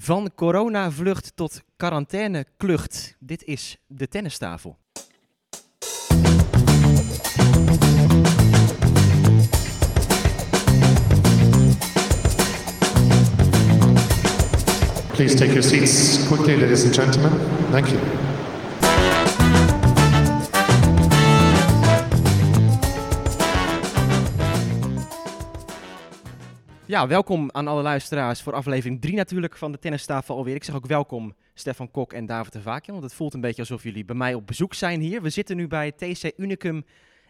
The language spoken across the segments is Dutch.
Van coronavlucht tot quarantaineklucht. Dit is de tennistafel. Please take your seats quickly, ladies and gentlemen. Thank you. Ja, welkom aan alle luisteraars voor aflevering 3 natuurlijk van de tennistafel alweer. Ik zeg ook welkom Stefan Kok en David de Vaakje, want het voelt een beetje alsof jullie bij mij op bezoek zijn hier. We zitten nu bij TC Unicum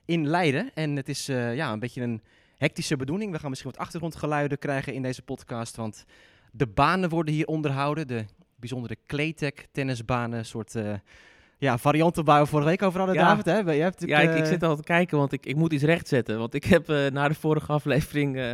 in Leiden en het is uh, ja, een beetje een hectische bedoeling. We gaan misschien wat achtergrondgeluiden krijgen in deze podcast, want de banen worden hier onderhouden. De bijzondere Claytech tennisbanen, een soort... Uh, ja, varianten waar we vorige week over hadden, Ja. David. Hè? Je hebt Ja, ik, ik eh, zit al te kijken, want ik, ik moet iets rechtzetten. Want ik heb eh, na de vorige aflevering, eh,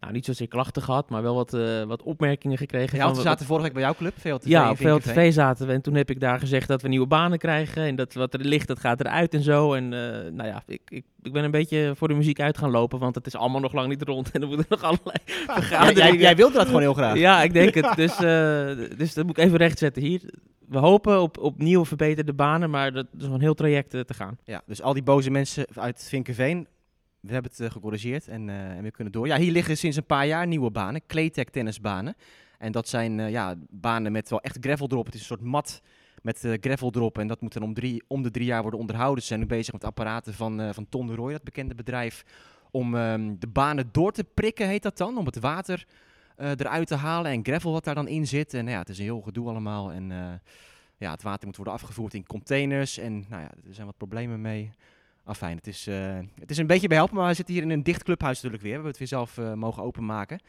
nou niet zozeer klachten gehad, maar wel wat, eh, wat opmerkingen gekregen. Ja, we wat- zaten vorige week bij jouw club, VLTV. ja, op. VLTV zaten we en toen heb ik daar gezegd dat we nieuwe banen krijgen en dat wat er ligt, dat gaat eruit en zo. En eh, nou ja, ik, ik, ik ben een beetje voor de muziek uit gaan lopen, want het is allemaal nog lang niet rond en er moeten nog allerlei Ja, vergaderingen. jij, jij wilde dat gewoon heel graag. Ja, ik denk het. Dus, eh, dus dat moet ik even rechtzetten hier. We hopen op, op nieuwe verbeterde banen, maar dat is nog een heel traject te gaan. Ja, dus al die boze mensen uit Vinkenveen, we hebben het eh, gecorrigeerd en, eh, en we kunnen door. Ja, hier liggen sinds een paar jaar nieuwe banen, Claytech tennisbanen. En dat zijn eh, ja, banen met wel echt gravel erop. Het is een soort mat met eh, gravel erop en dat moet dan om, drie, om de drie jaar worden onderhouden. Ze zijn nu bezig met apparaten van, eh van Ton de Roy, dat bekende bedrijf, om ehm, de banen door te prikken, heet dat dan. Om het water eruit te halen en gravel wat daar dan in zit. En nou ja, het is een heel gedoe allemaal en... ja, het water moet worden afgevoerd in containers. En nou ja, er zijn wat problemen mee. Afijn, het is, eh, het is een beetje behelpen, maar we zitten hier in een dicht clubhuis natuurlijk weer. We hebben het weer zelf eh, mogen openmaken.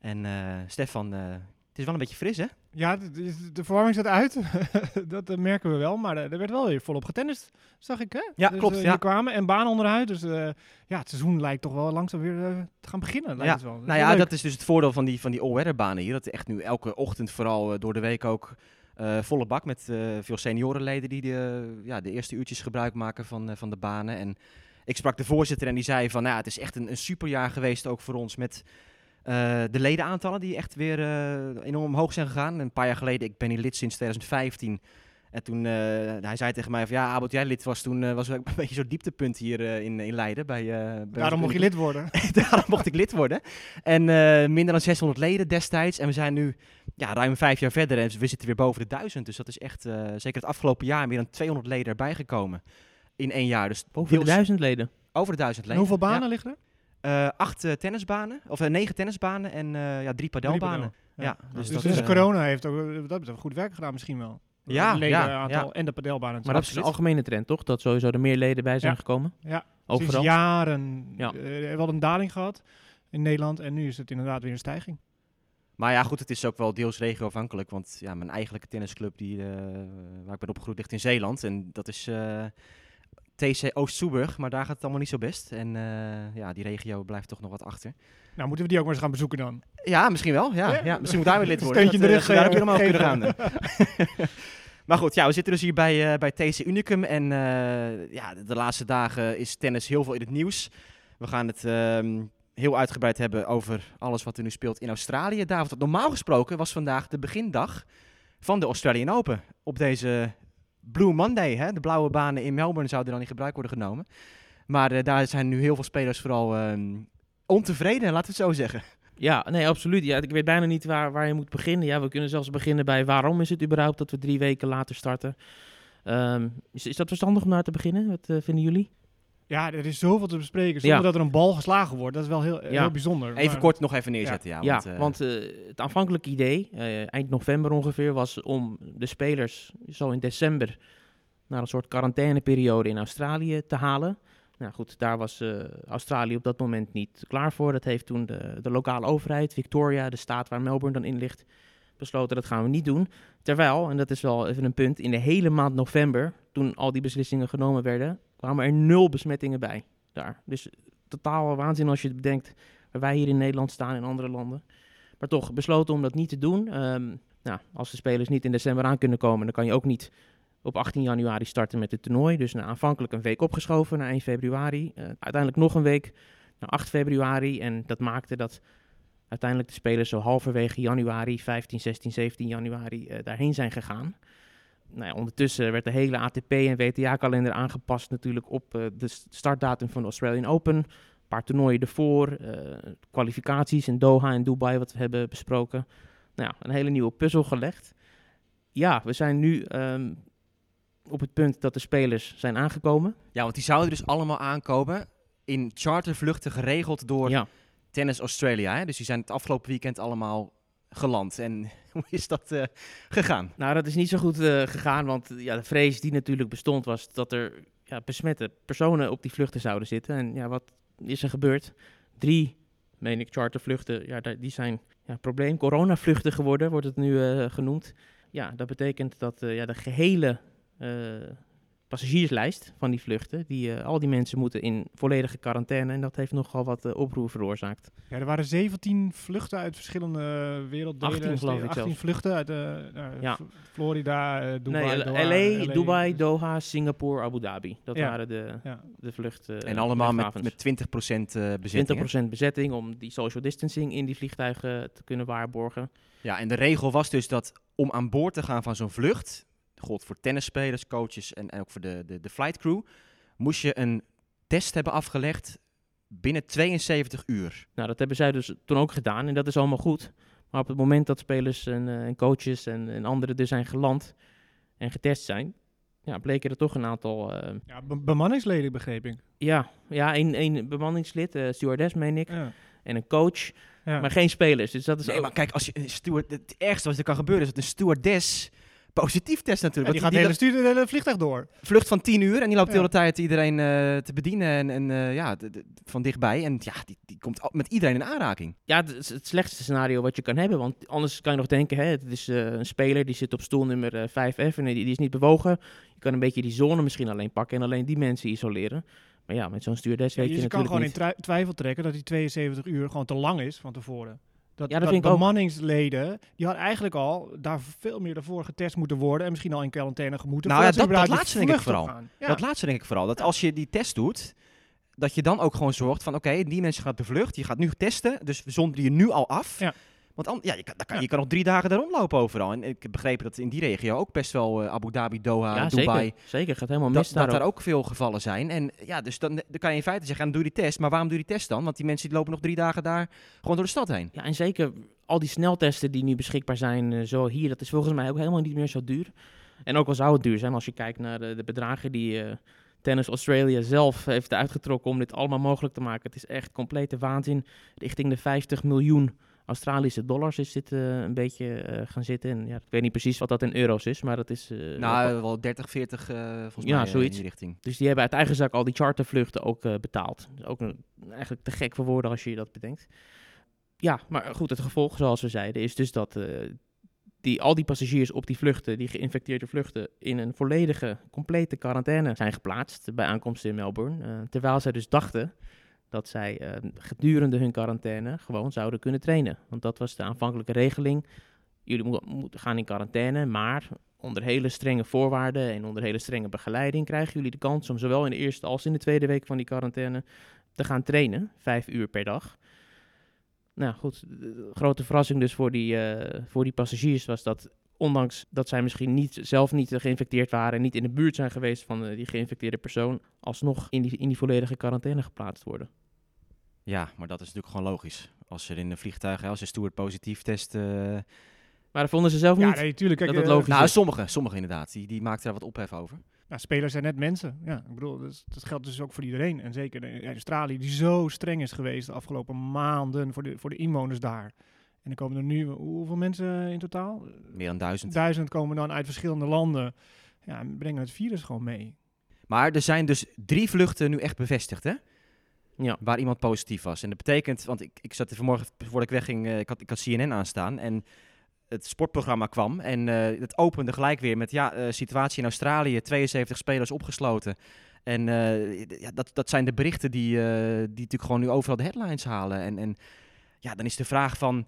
En eh, Stefan, het is wel een beetje fris, hè? Ja, de, verwarming staat uit. dat merken we wel. Maar er werd wel weer volop getennist, zag ik. Hè? Ja, Dus, klopt, eh, ja. Kwamen en baan onderuit. Dus ja, het seizoen lijkt toch wel langzaam weer te gaan beginnen. Lijkt Ja, het wel. Dat Nou ja, leuk. dat is dus het voordeel van die, van die all-weather banen hier. Dat echt nu elke ochtend, vooral door de week ook, eh, volle bak met eh, veel seniorenleden die de, ja, de eerste uurtjes gebruik maken van, eh, van de banen. En ik sprak de voorzitter en die zei van, nou, ja, het is echt een, een superjaar geweest ook voor ons met de ledenaantallen die echt weer enorm omhoog zijn gegaan. Een paar jaar geleden, ik ben hier lid sinds 2015. En toen, hij zei tegen mij van, ja, Abel, jij lid was toen, was een beetje zo'n dieptepunt hier in, in Leiden. Bij, bij Daarom mocht je lid worden. Daarom mocht ik lid worden. En minder dan 600 leden destijds. En we zijn nu ja, ruim vijf jaar verder en we zitten weer boven de duizend. Dus dat is echt, eh, zeker het afgelopen jaar, meer dan 200 leden erbij gekomen. In één jaar. Dus Boven de duizend leden. over de duizend En leden. hoeveel banen Ja. liggen er? Eh, acht eh, tennisbanen, of eh, negen tennisbanen en eh, ja, drie padelbanen. Ja. Ja, Dus, dus dus, dat, eh, corona heeft ook dat betreft goed werk gedaan misschien wel. Ja, ledenaantal ja. en de padelbanen. Maar dat is een algemene trend, toch? Dat sowieso er meer leden bij zijn Ja. gekomen. Ja, Overal. Sinds jaren Ja. eh, we hadden een daling gehad in Nederland. En nu is het inderdaad weer een stijging. Maar ja, goed, het is ook wel deels regioafhankelijk. Want ja, mijn eigenlijke tennisclub, die, eh, waar ik ben opgegroeid, ligt in Zeeland. En dat is eh, TC Oost-Soeburg, maar daar gaat het allemaal niet zo best. En eh, ja, die regio blijft toch nog wat achter. Nou, moeten we die ook maar eens gaan bezoeken dan. Ja, misschien wel. Ja, Ja. ja. misschien moet daar weer lid worden. Steuntje in de rug, daar ook weer omhoog kunnen gaan. maar goed, ja, we zitten dus hier bij, bij TC Unicum. En ja, de, de laatste dagen is tennis heel veel in het nieuws. We gaan het ehm, heel uitgebreid hebben over alles wat er nu speelt in Australië. David, normaal gesproken was vandaag de begindag van de Australian Open. Op deze Blue Monday, hè? de blauwe banen in Melbourne zouden dan in gebruik worden genomen. Maar eh, daar zijn nu heel veel spelers vooral ehm, ontevreden, laten we het zo zeggen. Ja, nee, absoluut. Ja, ik weet bijna niet waar, waar je moet beginnen. Ja, we kunnen zelfs beginnen bij waarom is het überhaupt dat we drie weken later starten. Ehm, is, is dat verstandig om daar te beginnen? Wat eh, vinden jullie? Ja, er is zoveel te bespreken zonder Ja. dat er een bal geslagen wordt. Dat is wel heel, Ja. heel bijzonder. Even Maar- kort nog even neerzetten. Ja, Ja, want, eh, want eh, het aanvankelijke idee, eh, eind november ongeveer, was om de spelers zo in december naar een soort quarantaineperiode in Australië te halen. Nou goed, daar was eh, Australië op dat moment niet klaar voor. Dat heeft toen de, de lokale overheid, Victoria, de staat waar Melbourne dan in ligt, besloten dat gaan we niet doen. Terwijl, en dat is wel even een punt, in de hele maand november, toen al die beslissingen genomen werden, kwamen er nul besmettingen bij daar. Dus totaal waanzin als je bedenkt waar wij hier in Nederland staan en andere landen. Maar toch besloten om dat niet te doen. Ehm, nou, als de spelers niet in december aan kunnen komen, dan kan je ook niet op 18 januari starten met het toernooi. Dus nou, aanvankelijk een week opgeschoven naar 1 februari. Eh, uiteindelijk nog een week naar 8 februari. En dat maakte dat uiteindelijk de spelers zo halverwege januari, 15, 16, 17 januari, eh, daarheen zijn gegaan. Nou ja, ondertussen werd de hele ATP en WTA-kalender aangepast natuurlijk op eh, de startdatum van de Australian Open. Een paar toernooien ervoor, eh, kwalificaties in Doha en Dubai, wat we hebben besproken. Nou ja, een hele nieuwe puzzel gelegd. Ja, we zijn nu ehm, op het punt dat de spelers zijn aangekomen. Ja, want die zouden dus allemaal aankomen in chartervluchten geregeld door Ja, Tennis Australia. Hè? Dus die zijn het afgelopen weekend allemaal geland. En hoe is dat eh, gegaan? nou dat is niet zo goed eh, gegaan, want ja, de vrees die natuurlijk bestond was dat er ja, besmette personen op die vluchten zouden zitten. En ja, wat is er gebeurd? Drie, meen ik, chartervluchten, ja, die zijn ja, probleem, coronavluchten geworden, wordt het nu eh, genoemd. Ja, dat betekent dat eh, ja, de gehele eh, passagierslijst van die vluchten, die, eh, al die mensen moeten in volledige quarantaine. En dat heeft nogal wat eh, oproer veroorzaakt. Ja, er waren 17 vluchten uit verschillende werelddelen. 18 geloof ik 18 zelfs. vluchten uit eh, nou, Ja. Florida, eh, Dubai, nee, Doha, LA, Dubai, dus- Doha, Singapore, Abu Dhabi. Dat Ja. waren de, Ja. de vluchten. en allemaal met, met 20% eh bezetting. hè? 20% bezetting om die social distancing in die vliegtuigen te kunnen waarborgen. Ja, en de regel was dus dat om aan boord te gaan van zo'n vlucht, gold voor tennisspelers, coaches en, en ook voor de, de, de flight crew, moest je een test hebben afgelegd binnen 72 uur. Nou, dat hebben zij dus toen ook gedaan en dat is allemaal goed. Maar op het moment dat spelers en, eh, en coaches en, en anderen er zijn geland en getest zijn, ja, bleken er toch een aantal... eh, Ja, be- bemanningsleden begreep ik. ja, ja, een, een bemanningslid, eh stewardess meen ik, Ja. en een coach, Ja. maar geen spelers. Dus dat is Nee, ook- maar kijk, als je een steward, het ergste wat er kan gebeuren is dat een stewardess positief test Ja, natuurlijk. die Want gaat het hele, hele vliegtuig door. vlucht van 10 uur en die loopt de Ja. hele tijd iedereen eh, te bedienen en, en eh, ja, de- de- van dichtbij. En ja, die, die komt met iedereen in aanraking. Ja, het is het slechtste scenario wat je kan hebben. Want anders kan je nog denken, hè, het is eh, een speler die zit op stoel nummer eh, 5F en die, die is niet bewogen. Je kan een beetje die zone misschien alleen pakken en alleen die mensen isoleren. Maar ja, met zo'n stewardess Ja, weet je, je kan natuurlijk gewoon in niet. twijfel trekken dat die 72 uur gewoon te lang is van tevoren. Dat, Ja, dat vind ik ook. bemanningsleden, die hadden eigenlijk al daar veel meer daarvoor getest moeten worden en misschien al in quarantaine gemoeten. Nou ja, dat- dat laatste denk ik vooral. Ja. Dat laatste denk ik vooral. Dat als je die test doet, dat je dan ook gewoon zorgt van oké, die mensen gaan op de vlucht. Je gaat nu testen, dus we zonderen je nu al af. Ja. Want an- ja, je, kan, je kan nog drie dagen daar rondlopen overal. En ik heb begrepen dat in die regio ook best wel eh, Abu Dhabi, Doha, ja, Dubai... zeker. Zeker, gaat helemaal Dat, mis daar dat daar ook. veel gevallen zijn. En ja, dus dan, dan kan je in feite zeggen, dan doe die test. Maar waarom doe je die test dan? Want die mensen die lopen nog drie dagen daar gewoon door de stad heen. Ja, en zeker al die sneltesten die nu beschikbaar zijn, eh, zo hier, dat is volgens mij ook helemaal niet meer zo duur. En ook al zou het duur zijn als je kijkt naar de, de bedragen die eh, Tennis Australia zelf heeft uitgetrokken om dit allemaal mogelijk te maken. Het is echt complete waanzin. Richting de 50 miljoen Australische dollars is dit eh, een beetje eh, gaan zitten. En ja, ik weet niet precies wat dat in euro's is, maar dat is... eh, nou, wel- wel 30, 40 eh volgens Ja, mij zoiets. in die richting. dus die hebben uit eigen zak al die chartervluchten ook betaald. Dus ook een, eigenlijk te gek voor woorden als je dat bedenkt. Ja, maar goed, het gevolg, zoals we zeiden, is dus dat die, al die passagiers op die vluchten, die geïnfecteerde vluchten, in een volledige, complete quarantaine zijn geplaatst bij aankomst in Melbourne. Terwijl zij dus dachten dat zij eh, gedurende hun quarantaine gewoon zouden kunnen trainen. Want dat was de aanvankelijke regeling. Jullie mo- moeten gaan in quarantaine, maar onder hele strenge voorwaarden en onder hele strenge begeleiding krijgen jullie de kans om zowel in de eerste als in de tweede week van die quarantaine te gaan trainen, vijf uur per dag. Nou goed, grote verrassing dus voor die, eh, voor die passagiers was dat, ondanks dat zij misschien niet, zelf niet geïnfecteerd waren en niet in de buurt zijn geweest van eh, die geïnfecteerde persoon, alsnog in die, in die volledige quarantaine geplaatst worden. Ja, maar dat is natuurlijk gewoon logisch. Als er in een vliegtuig, hè, als een steward positief test... eh, Maar dat vonden ze zelf Ja, niet. nee, tuurlijk. Kijk, dat het eh, logisch nou, is. sommigen, sommigen inderdaad. Die, die maakten daar wat ophef over. Ja, spelers zijn net mensen. Ja, ik bedoel, dat geldt dus ook voor iedereen. En zeker in Australië, die zo streng is geweest de afgelopen maanden voor de, voor de inwoners daar. En dan komen er nu, hoeveel mensen in totaal? Meer dan duizend. Duizend komen dan uit verschillende landen. Ja, en brengen het virus gewoon mee. Maar er zijn dus drie vluchten nu echt bevestigd, hè? Ja. Waar iemand positief was. En dat betekent, want ik, ik zat er vanmorgen, voordat ik wegging, eh, ik, had, ik had CNN aanstaan. En het sportprogramma kwam. En eh het opende gelijk weer met, ja, eh, situatie in Australië. 72 spelers opgesloten. En eh, ja, dat, dat zijn de berichten die, eh, die natuurlijk gewoon nu overal de headlines halen. En, en ja, dan is de vraag van,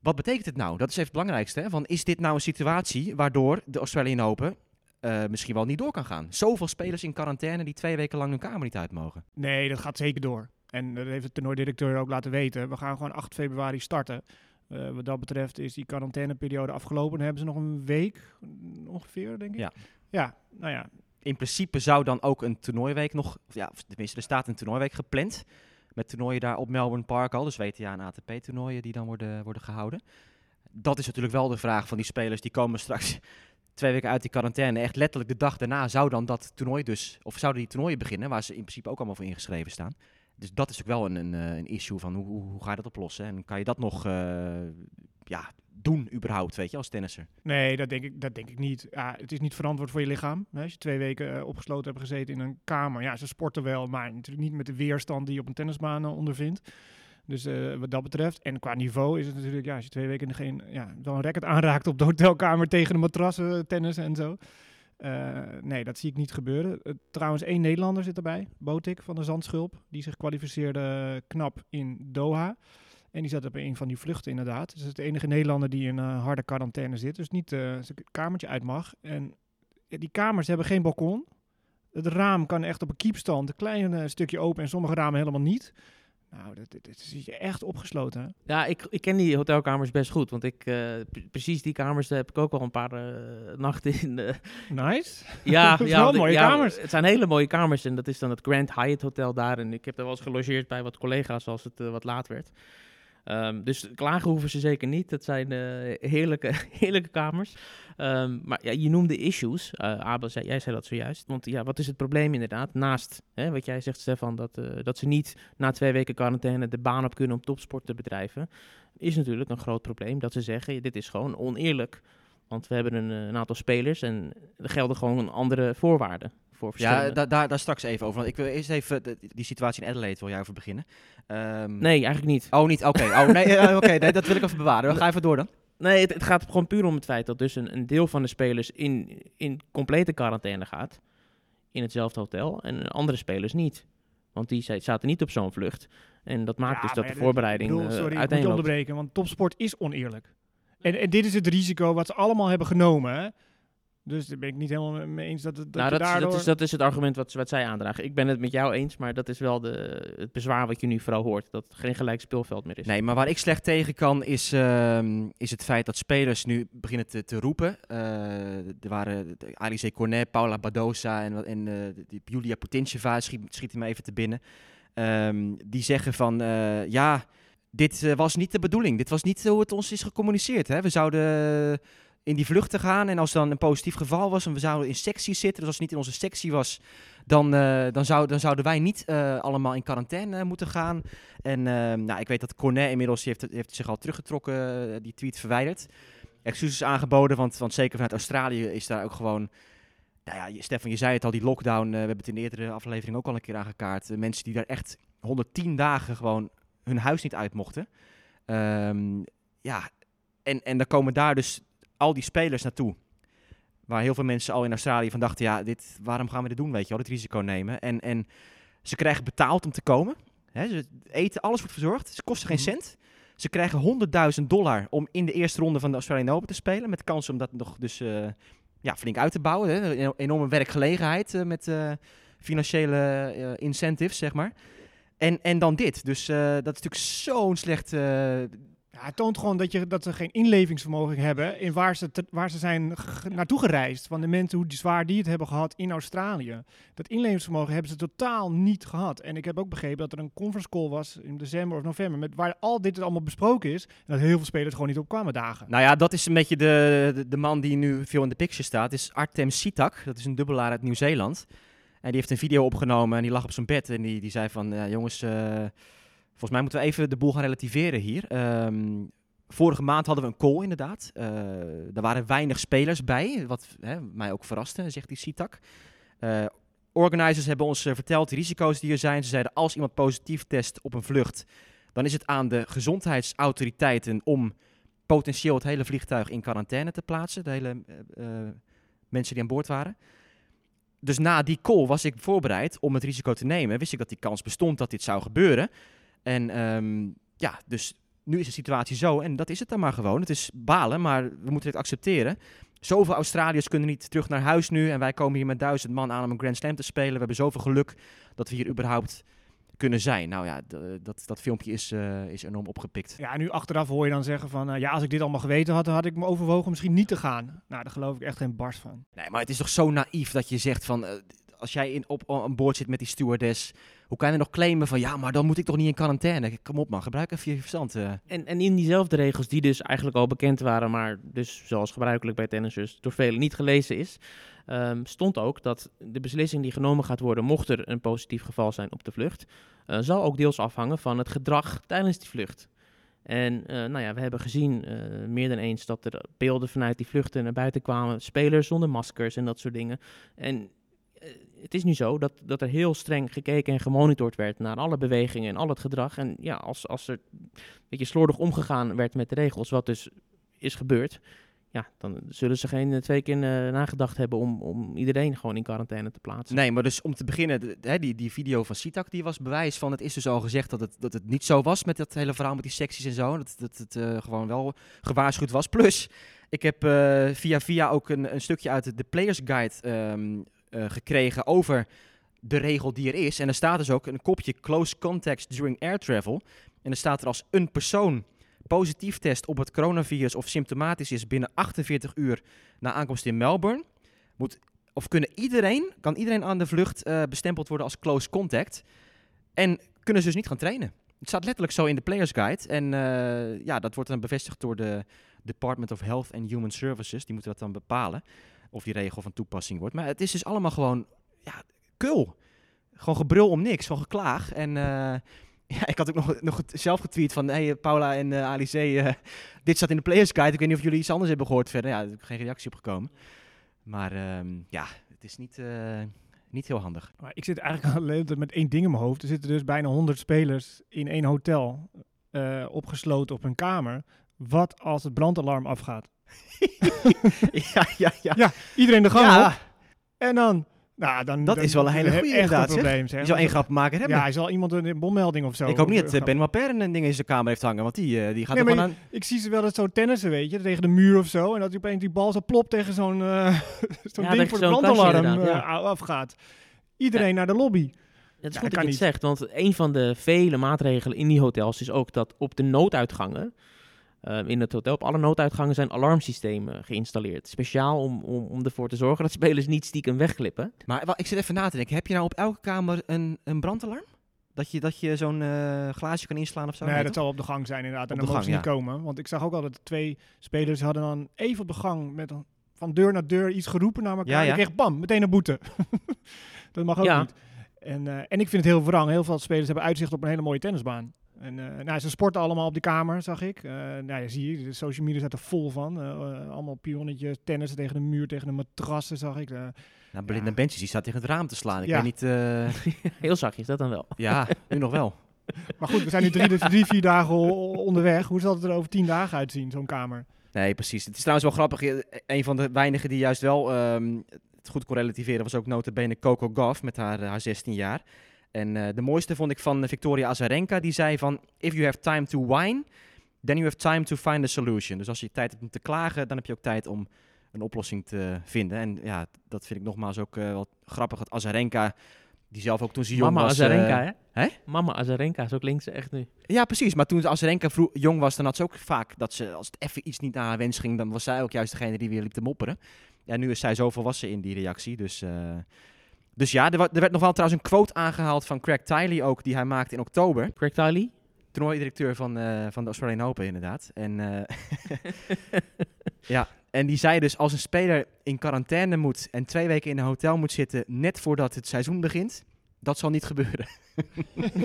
wat betekent het nou? Dat is even het belangrijkste. Hè? Van, is dit nou een situatie waardoor de Australian Open eh, misschien wel niet door kan gaan? Zoveel spelers in quarantaine die twee weken lang hun kamer niet uit mogen. Nee, dat gaat zeker door. En dat heeft de toernooidirecteur ook laten weten. We gaan gewoon 8 februari starten. Eh, wat dat betreft is die quarantaineperiode afgelopen. Dan hebben ze nog een week ongeveer, denk ik. Ja. Ja, nou ja. In principe zou dan ook een toernooiweek nog, ja, tenminste, er staat een toernooiweek gepland. Met toernooien daar op Melbourne Park al, dus WTA en ATP-toernooien die dan worden, worden gehouden. Dat is natuurlijk wel de vraag van die spelers, die komen straks twee weken uit die quarantaine. Echt letterlijk de dag daarna zou dan dat toernooi dus, of zouden die toernooien beginnen, waar ze in principe ook allemaal voor ingeschreven staan. Dus dat is ook wel een, een, eh, een issue van hoe, hoe, ga je dat oplossen? En kan je dat nog eh, ja, doen überhaupt, weet je, als tennisser? Nee, dat denk ik, dat denk ik niet. Ja, het is niet verantwoord voor je lichaam. Hè? Als je twee weken eh, opgesloten hebt gezeten in een kamer. Ja, ze sporten wel, maar natuurlijk niet met de weerstand die je op een tennisbaan eh, ondervindt. Dus eh, wat dat betreft. En qua niveau is het natuurlijk, ja, als je twee weken in geen, ja, wel een racket aanraakt op de hotelkamer tegen de matrassen, tennis en zo. Eh, nee, dat zie ik niet gebeuren. Trouwens, één Nederlander zit erbij, Botik van de Zandschulp. Die zich kwalificeerde knap in Doha. En die zat op een van die vluchten inderdaad. Dus is de enige Nederlander die in eh, harde quarantaine zit. Dus niet eh, zijn kamertje uit mag. En die kamers hebben geen balkon. Het raam kan echt op een kiepstand, een klein eh, stukje open en sommige ramen helemaal niet. Nou, dat, zit je echt opgesloten. Hè? Ja, ik, ik ken die hotelkamers best goed. Want ik, p- precies die kamers heb ik ook al een paar nachten in. eh, Nice. ja, is ja, wel mooie ja, kamers. Het zijn hele mooie kamers. En dat is dan het Grand Hyatt Hotel daar. En ik heb daar wel eens gelogeerd bij wat collega's als het wat laat werd. Ehm, dus klagen hoeven ze zeker niet. Dat zijn eh, heerlijke, heerlijke kamers. Ehm, maar ja, je noemde issues. Eh Abel, zei, jij zei dat zojuist. Want ja, wat is het probleem inderdaad? Naast hè, wat jij zegt, Stefan, dat, eh, dat ze niet na twee weken quarantaine de baan op kunnen om topsport te bedrijven. Is natuurlijk een groot probleem dat ze zeggen, dit is gewoon oneerlijk. Want we hebben een, een aantal spelers en er gelden gewoon andere voorwaarden voor Ja, da daar, daar straks even over. Want ik wil eerst even de- die situatie in Adelaide wil jij over beginnen. Ehm, Nee, eigenlijk niet. Oh, niet? Oké, oh, nee, eh, oké, nee, dat wil ik even bewaren. Ga even door dan. Nee, het, het gaat gewoon puur om het feit dat dus een, een deel van de spelers in, in complete quarantaine gaat. In hetzelfde hotel. En andere spelers niet. Want die za- zaten niet op zo'n vlucht. En dat maakt Ja, dus dat de voorbereiding bedoel, eh, sorry, ik moet onderbreken, want topsport is oneerlijk. En, en dit is het risico wat ze allemaal hebben genomen. Hè? Dus daar ben ik niet helemaal mee eens dat, het- dat nou, dat, daardoor... dat, is, dat is het argument wat, wat zij aandragen. Ik ben het met jou eens, maar dat is wel de, het bezwaar wat je nu vooral hoort. Dat het geen gelijk speelveld meer is. Nee, maar waar ik slecht tegen kan is, ehm, is het feit dat spelers nu beginnen te, te roepen. Eh, er waren de- Alice Cornet, Paula Badosa en, eh, die Julia Putintseva schiet, schiet hij me even te binnen. Ehm, die zeggen van, eh, ja, dit eh, was niet de bedoeling. Dit was niet hoe het ons is gecommuniceerd. Hè? We zouden in die vluchten gaan en als dan een positief geval was en we zouden in sectie zitten, dus als het niet in onze sectie was, dan, eh, dan, dan zouden wij niet eh, allemaal in quarantaine moeten gaan. En nou, ik weet dat Cornet inmiddels heeft, heeft zich al teruggetrokken, eh, die tweet verwijderd. Excuses aangeboden, want, want zeker vanuit Australië is daar ook gewoon... Nou ja, Stefan, je zei het al, die lockdown, eh, we hebben het in de eerdere aflevering ook al een keer aangekaart. Eh, mensen die daar echt 110 dagen gewoon hun huis niet uit mochten. Ehm, ja, en, en dan komen daar dus al die spelers naartoe. Waar heel veel mensen al in Australië van dachten, ja, dit, waarom gaan we dit doen, weet je wel, dit risico nemen. En, en ze krijgen betaald om te komen. Hè, ze eten, alles wordt verzorgd. Ze kosten geen Mhm. cent. Ze krijgen 100.000 dollar om in de eerste ronde van de Australian Open te spelen. Met kans om dat nog dus eh, ja, flink uit te bouwen. Hè. Een enorme werkgelegenheid eh, met eh, financiële incentives, zeg maar. En, en dan dit. Dus dat is natuurlijk zo'n slecht... het toont gewoon dat, je, dat ze geen inlevingsvermogen hebben in waar ze, waar ze zijn naartoe gereisd. Van de mensen hoe zwaar die het hebben gehad in Australië. Dat inlevingsvermogen hebben ze totaal niet gehad. En ik heb ook begrepen dat er een conference call was in december of november. Met waar al dit allemaal besproken is. En dat heel veel spelers gewoon niet op kwamen dagen. Nou ja, dat is een beetje de, de, man die nu veel in de picture staat. is Artem Sitak. Dat is een dubbelaar uit Nieuw-Zeeland. En die heeft een video opgenomen en die lag op zijn bed. En die, die zei van, ja, jongens, eh, volgens mij moeten we even de boel gaan relativeren hier. Ehm, vorige maand hadden we een call inderdaad. Eh er waren weinig spelers bij, wat hè, mij ook verraste, zegt die Sitak. Eh, organizers hebben ons eh, verteld de risico's die er zijn. Ze zeiden, als iemand positief test op een vlucht, dan is het aan de gezondheidsautoriteiten om potentieel het hele vliegtuig in quarantaine te plaatsen. De hele mensen die aan boord waren. Dus na die call was ik voorbereid om het risico te nemen. Wist ik dat die kans bestond dat dit zou gebeuren. En ehm, ja, dus nu is de situatie zo. En dat is het dan maar gewoon. Het is balen, maar we moeten het accepteren. Zoveel Australiërs kunnen niet terug naar huis nu. En wij komen hier met duizend man aan om een Grand Slam te spelen. We hebben zoveel geluk dat we hier überhaupt kunnen zijn. Nou ja, dat, dat filmpje is, eh, is enorm opgepikt. Ja, en nu achteraf hoor je dan zeggen van... eh, ja, als ik dit allemaal geweten had, dan had ik me overwogen misschien niet te gaan. Nou, daar geloof ik echt geen barst van. Nee, maar het is toch zo naïef dat je zegt van... eh, als jij in, op aan boord zit met die stewardess... Hoe kan je nog claimen van... Ja, maar dan moet ik toch niet in quarantaine? Kom op man, gebruik even je verstand. eh. En, en in diezelfde regels, die dus eigenlijk al bekend waren, maar dus zoals gebruikelijk bij tennissers door velen niet gelezen is, ehm, stond ook dat de beslissing die genomen gaat worden, mocht er een positief geval zijn op de vlucht, eh, zal ook deels afhangen van het gedrag tijdens die vlucht. En eh, nou ja, we hebben gezien meer dan eens dat er beelden vanuit die vluchten naar buiten kwamen, spelers zonder maskers en dat soort dingen. En het is nu zo dat, dat er heel streng gekeken en gemonitord werd naar alle bewegingen en al het gedrag. En ja, als, als er een beetje slordig omgegaan werd met de regels, wat dus is gebeurd, ja, dan zullen ze geen eh, twee keer eh, nagedacht hebben om, om iedereen gewoon in quarantaine te plaatsen. Nee, maar dus om te beginnen, die, die video van Sitak die was bewijs van... Het is dus al gezegd dat het, dat het niet zo was met dat hele verhaal met die secties en zo. Dat, dat het eh, gewoon wel gewaarschuwd was. Plus, ik heb eh, via via ook een, een stukje uit de, Players Guide ehm, eh, gekregen over de regel die er is. En er staat dus ook een kopje close contacts during air travel. En er staat er als een persoon positief test op het coronavirus of symptomatisch is binnen 48 uur na aankomst in Melbourne, moet of kunnen iedereen, kan iedereen aan de vlucht eh, bestempeld worden als close contact. En kunnen ze dus niet gaan trainen. Het staat letterlijk zo in de Players Guide. En eh, ja, dat wordt dan bevestigd door de Department of Health and Human Services. Die moeten dat dan bepalen. Of die regel van toepassing wordt. Maar het is dus allemaal gewoon, ja, kul. Gewoon gebrul om niks, gewoon geklaag. En eh, ja, ik had ook nog, nog zelf getweet van, hey Paula en eh Alice, eh, dit staat in de Players Guide. Ik weet niet of jullie iets anders hebben gehoord verder. Ja, er geen reactie op gekomen. Maar ehm, ja, het is niet, niet heel handig. Maar ik zit eigenlijk alleen met één ding in mijn hoofd. Er zitten dus bijna 100 spelers in één hotel opgesloten op een kamer. Wat als het brandalarm afgaat? ja, ja, ja. Iedereen de gang Ja, op. En dan... Nou, dan Dat dan- is wel een hele heb je goeie echt inderdaad, een probleem, zeg. je zou één grappenmaker hebben. Ja, hij zal iemand een bommelding of zo. ik hoop niet dat eh, Ben Waper een ding in zijn kamer heeft hangen, want die, eh, die gaat Nee, er maar gewoon aan... Ik zie ze wel eens zo tennissen, weet je, tegen de muur of zo. En dat opeens die bal zo plopt tegen zo'n eh, zo'n Ja, ding voor de brandalarm eh, afgaat. Iedereen naar de lobby. Het is Ja, dat goed dat kan je niet. het zegt, want een van de vele maatregelen in die hotels is ook dat op de nooduitgangen, eh, in het hotel, op alle nooduitgangen zijn alarmsystemen geïnstalleerd. Speciaal om, om, om ervoor te zorgen dat spelers niet stiekem wegglippen. Maar wa- ik zit even na te denken, heb je nou op elke kamer een, een brandalarm? Dat je, dat je zo'n eh, glaasje kan inslaan of zo? nee, dat toch? zal op de gang zijn inderdaad. En Op dan mogen ze niet komen. Want ik zag ook al dat twee spelers hadden dan even op de gang met een- van deur naar deur iets geroepen naar elkaar. Ja, ja. En kreeg bam, meteen een boete. dat mag ook Ja. niet. En, eh, en ik vind het heel wrang. Heel veel spelers hebben uitzicht op een hele mooie tennisbaan. En eh, nou, ze sporten allemaal op die kamer, zag ik. Eh nou ja, zie je, de social media staat er vol van. Eh, allemaal pionnetjes, tennissen tegen de muur, tegen de matrassen, zag ik. Eh, Nou, Belinda Ja. Benches, die staat tegen het raam te slaan. Ik Ja. weet niet... eh, Heel zachtjes, dat dan wel. ja, nu nog wel. maar goed, we zijn nu drie, drie vier dagen onderweg. Hoe zal het er over tien dagen uitzien, zo'n kamer? Nee, precies. Het is trouwens wel grappig. Een van de weinigen die juist wel ehm, het goed kon relativeren was ook notabene Coco Gauff met haar, haar 16 jaar. En eh, de mooiste vond ik van eh, Victoria Azarenka. Die zei van, if you have time to whine, then you have time to find a solution. Dus als je tijd hebt om te klagen, dan heb je ook tijd om een oplossing te vinden. En ja, dat vind ik nogmaals ook eh, wel grappig. Dat Azarenka, die zelf ook toen ze jong Mama was... Azarenka, eh, hè? hè? Mama Azarenka, zo klinkt ze echt nu. ja, precies. Maar toen Azarenka jong was, dan had ze ook vaak dat ze, als het even iets niet naar haar wens ging, dan was zij ook juist degene die weer liep te mopperen. Ja, nu is zij zo volwassen in die reactie. Dus, dus ja, er, er werd nog wel trouwens een quote aangehaald van Craig Tiley ook, die hij maakte in oktober. Craig Tiley? Toernooidirecteur van, eh, van de Australian Open, inderdaad. En, eh, ja, en die zei dus, als een speler in quarantaine moet en twee weken in een hotel moet zitten, net voordat het seizoen begint, dat zal niet gebeuren.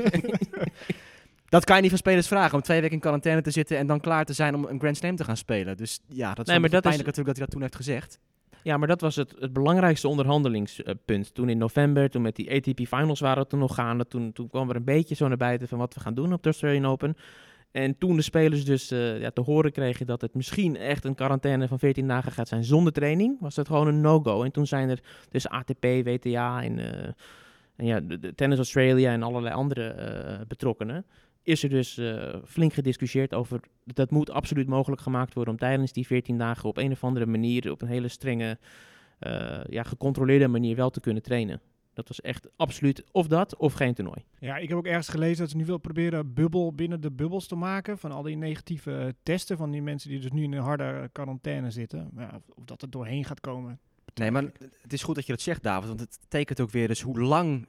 dat kan je niet van spelers vragen, om twee weken in quarantaine te zitten en dan klaar te zijn om een Grand Slam te gaan spelen. Dus ja, dat is Nee, nee, maar dat is- pijnlijk natuurlijk dat hij dat toen heeft gezegd. Ja, maar dat was het, het belangrijkste onderhandelingspunt. Toen in november, toen met die ATP Finals waren toen nog gaande. Toen, toen kwam er een beetje zo naar buiten van wat we gaan doen op de Australian Open. En toen de spelers dus eh, ja, te horen kregen dat het misschien echt een quarantaine van 14 dagen gaat zijn zonder training, was het gewoon een no-go. En toen zijn er dus ATP, WTA en, eh, en ja, de Tennis Australia en allerlei andere eh, betrokkenen. Is er dus eh, flink gediscussieerd over dat moet absoluut mogelijk gemaakt worden om tijdens die 14 dagen op een of andere manier, op een hele strenge, eh, ja, gecontroleerde manier wel te kunnen trainen. Dat was echt absoluut of dat of geen toernooi. Ja, ik heb ook ergens gelezen dat ze nu wil proberen bubbel binnen de bubbels te maken. Van al die negatieve testen van die mensen die dus nu in een harde quarantaine zitten. Maar ja, of, of dat er doorheen gaat komen. Nee, maar het is goed dat je dat zegt, David. Want het tekent ook weer dus hoe lang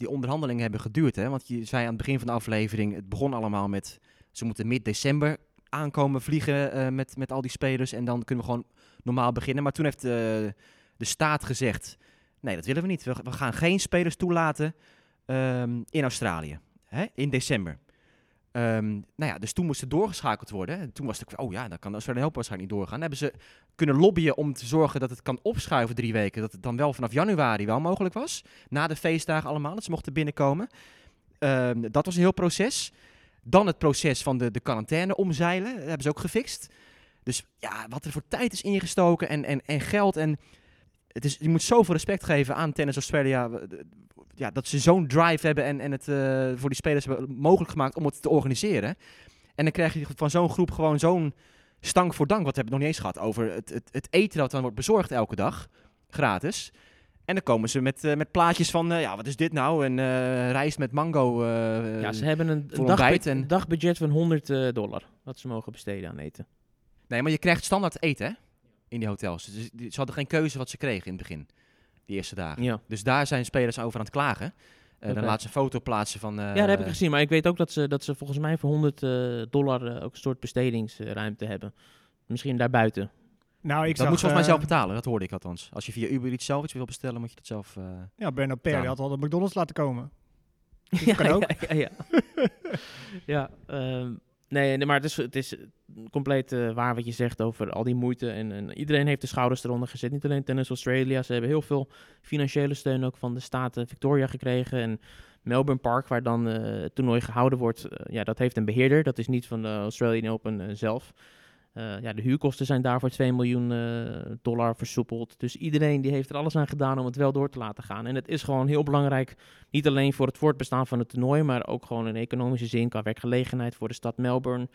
die onderhandelingen hebben geduurd. Hè? Want je zei aan het begin van de aflevering, het begon allemaal met... ze moeten mid-december aankomen vliegen eh, met, met al die spelers... en dan kunnen we gewoon normaal beginnen. Maar toen heeft eh, de staat gezegd... nee, dat willen we niet. We, gaan geen spelers toelaten ehm, in Australië hè? in december. Ehm, nou ja, dus toen moest er doorgeschakeld worden. En toen was het, oh ja, dan kan Australië Open waarschijnlijk niet doorgaan. Dan hebben ze kunnen lobbyen om te zorgen dat het kan opschuiven drie weken. Dat het dan wel vanaf januari wel mogelijk was. Na de feestdagen allemaal, dat ze mochten binnenkomen. Ehm, dat was een heel proces. Dan het proces van de, de quarantaine omzeilen. Dat hebben ze ook gefixt. Dus ja, wat er voor tijd is ingestoken en, en, en geld. En het is, je moet zoveel respect geven aan Tennis Australia. Ja, dat ze zo'n drive hebben en, en het uh, voor die spelers hebben mogelijk gemaakt om het te organiseren. En dan krijg je van zo'n groep gewoon zo'n stank voor dank. Wat hebben we nog niet eens gehad over het, het, het eten dat dan wordt bezorgd elke dag. Gratis. En dan komen ze met, uh, met plaatjes van, uh, ja, wat is dit nou? En uh, rijst met mango. ja, ze hebben een, een dagbudget, en... dagbudget van 100 dollar. Wat ze mogen besteden aan eten. Nee, maar je krijgt standaard eten, hè? In die hotels. Dus ze hadden geen keuze wat ze kregen in het begin. Die eerste dagen. Ja. Dus daar zijn spelers over aan het klagen. Uh, okay. Dan laat ze een foto plaatsen van... Uh, ja, dat heb ik gezien. Maar ik weet ook dat ze, dat ze volgens mij voor 100 uh, dollar ook een soort bestedingsruimte hebben. Misschien daarbuiten. Nou, ik dat zag, moet je volgens mij zelf betalen, dat hoorde ik althans. Als je via Uber iets zelf iets wil bestellen, moet je dat zelf... ja, Bernard Per had al de McDonald's laten komen. Dus ja, kan ook. ja, ja, ja. ja um, Nee, maar het is, het is compleet uh, waar wat je zegt over al die moeite. En, en, iedereen heeft de schouders eronder gezet. Niet alleen Tennis Australia. Ze hebben heel veel financiële steun ook van de staten Victoria gekregen. En Melbourne Park, waar dan het toernooi gehouden wordt, ja, dat heeft een beheerder. Dat is niet van de Australian Open zelf. Uh, ja, de huurkosten zijn daarvoor 2 miljoen uh, dollar versoepeld. Dus iedereen die heeft er alles aan gedaan om het wel door te laten gaan. En het is gewoon heel belangrijk, niet alleen voor het voortbestaan van het toernooi, maar ook gewoon in economische zin, qua werkgelegenheid voor de stad Melbourne.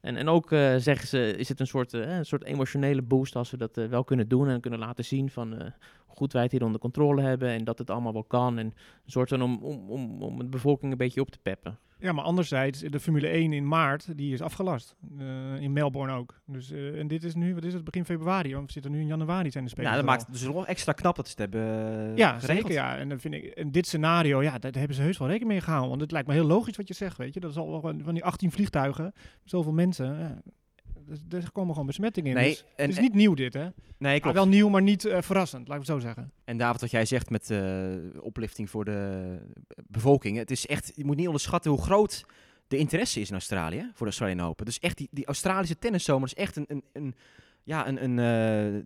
En, en ook uh, zeggen ze, is het een soort, een soort emotionele boost als we dat wel kunnen doen en kunnen laten zien van hoe goed wij het hier onder controle hebben en dat het allemaal wel kan. En een soort van om, om, om, om de bevolking een beetje op te peppen. Ja, maar anderzijds, de Formule 1 in maart, die is afgelast. Uh, in Melbourne ook. Dus, uh, en dit is nu, wat is het, begin februari? Want we zitten nu in januari zijn de spelen. Ja, dat maakt het dus nog extra knap dat ze het hebben uh, Ja, geregeld. zeker ja. En dan vind ik, in dit scenario, ja, daar hebben ze heus wel rekening mee gehouden. Want het lijkt me heel logisch wat je zegt, weet je. Dat is al van die 18 vliegtuigen, zoveel mensen. Ja. Dus, er komen gewoon besmettingen in. Nee, dus, en, het is niet nieuw dit, hè? Nee, klopt. Wel nieuw, maar niet uh, verrassend, laat ik het zo zeggen. En David, wat jij zegt met uh, oplichting voor de bevolking. Het is echt, je moet niet onderschatten hoe groot de interesse is in Australië voor de Australian Open. Dus echt die, die Australische tenniszomer is echt een, een, een ja, een, een, uh,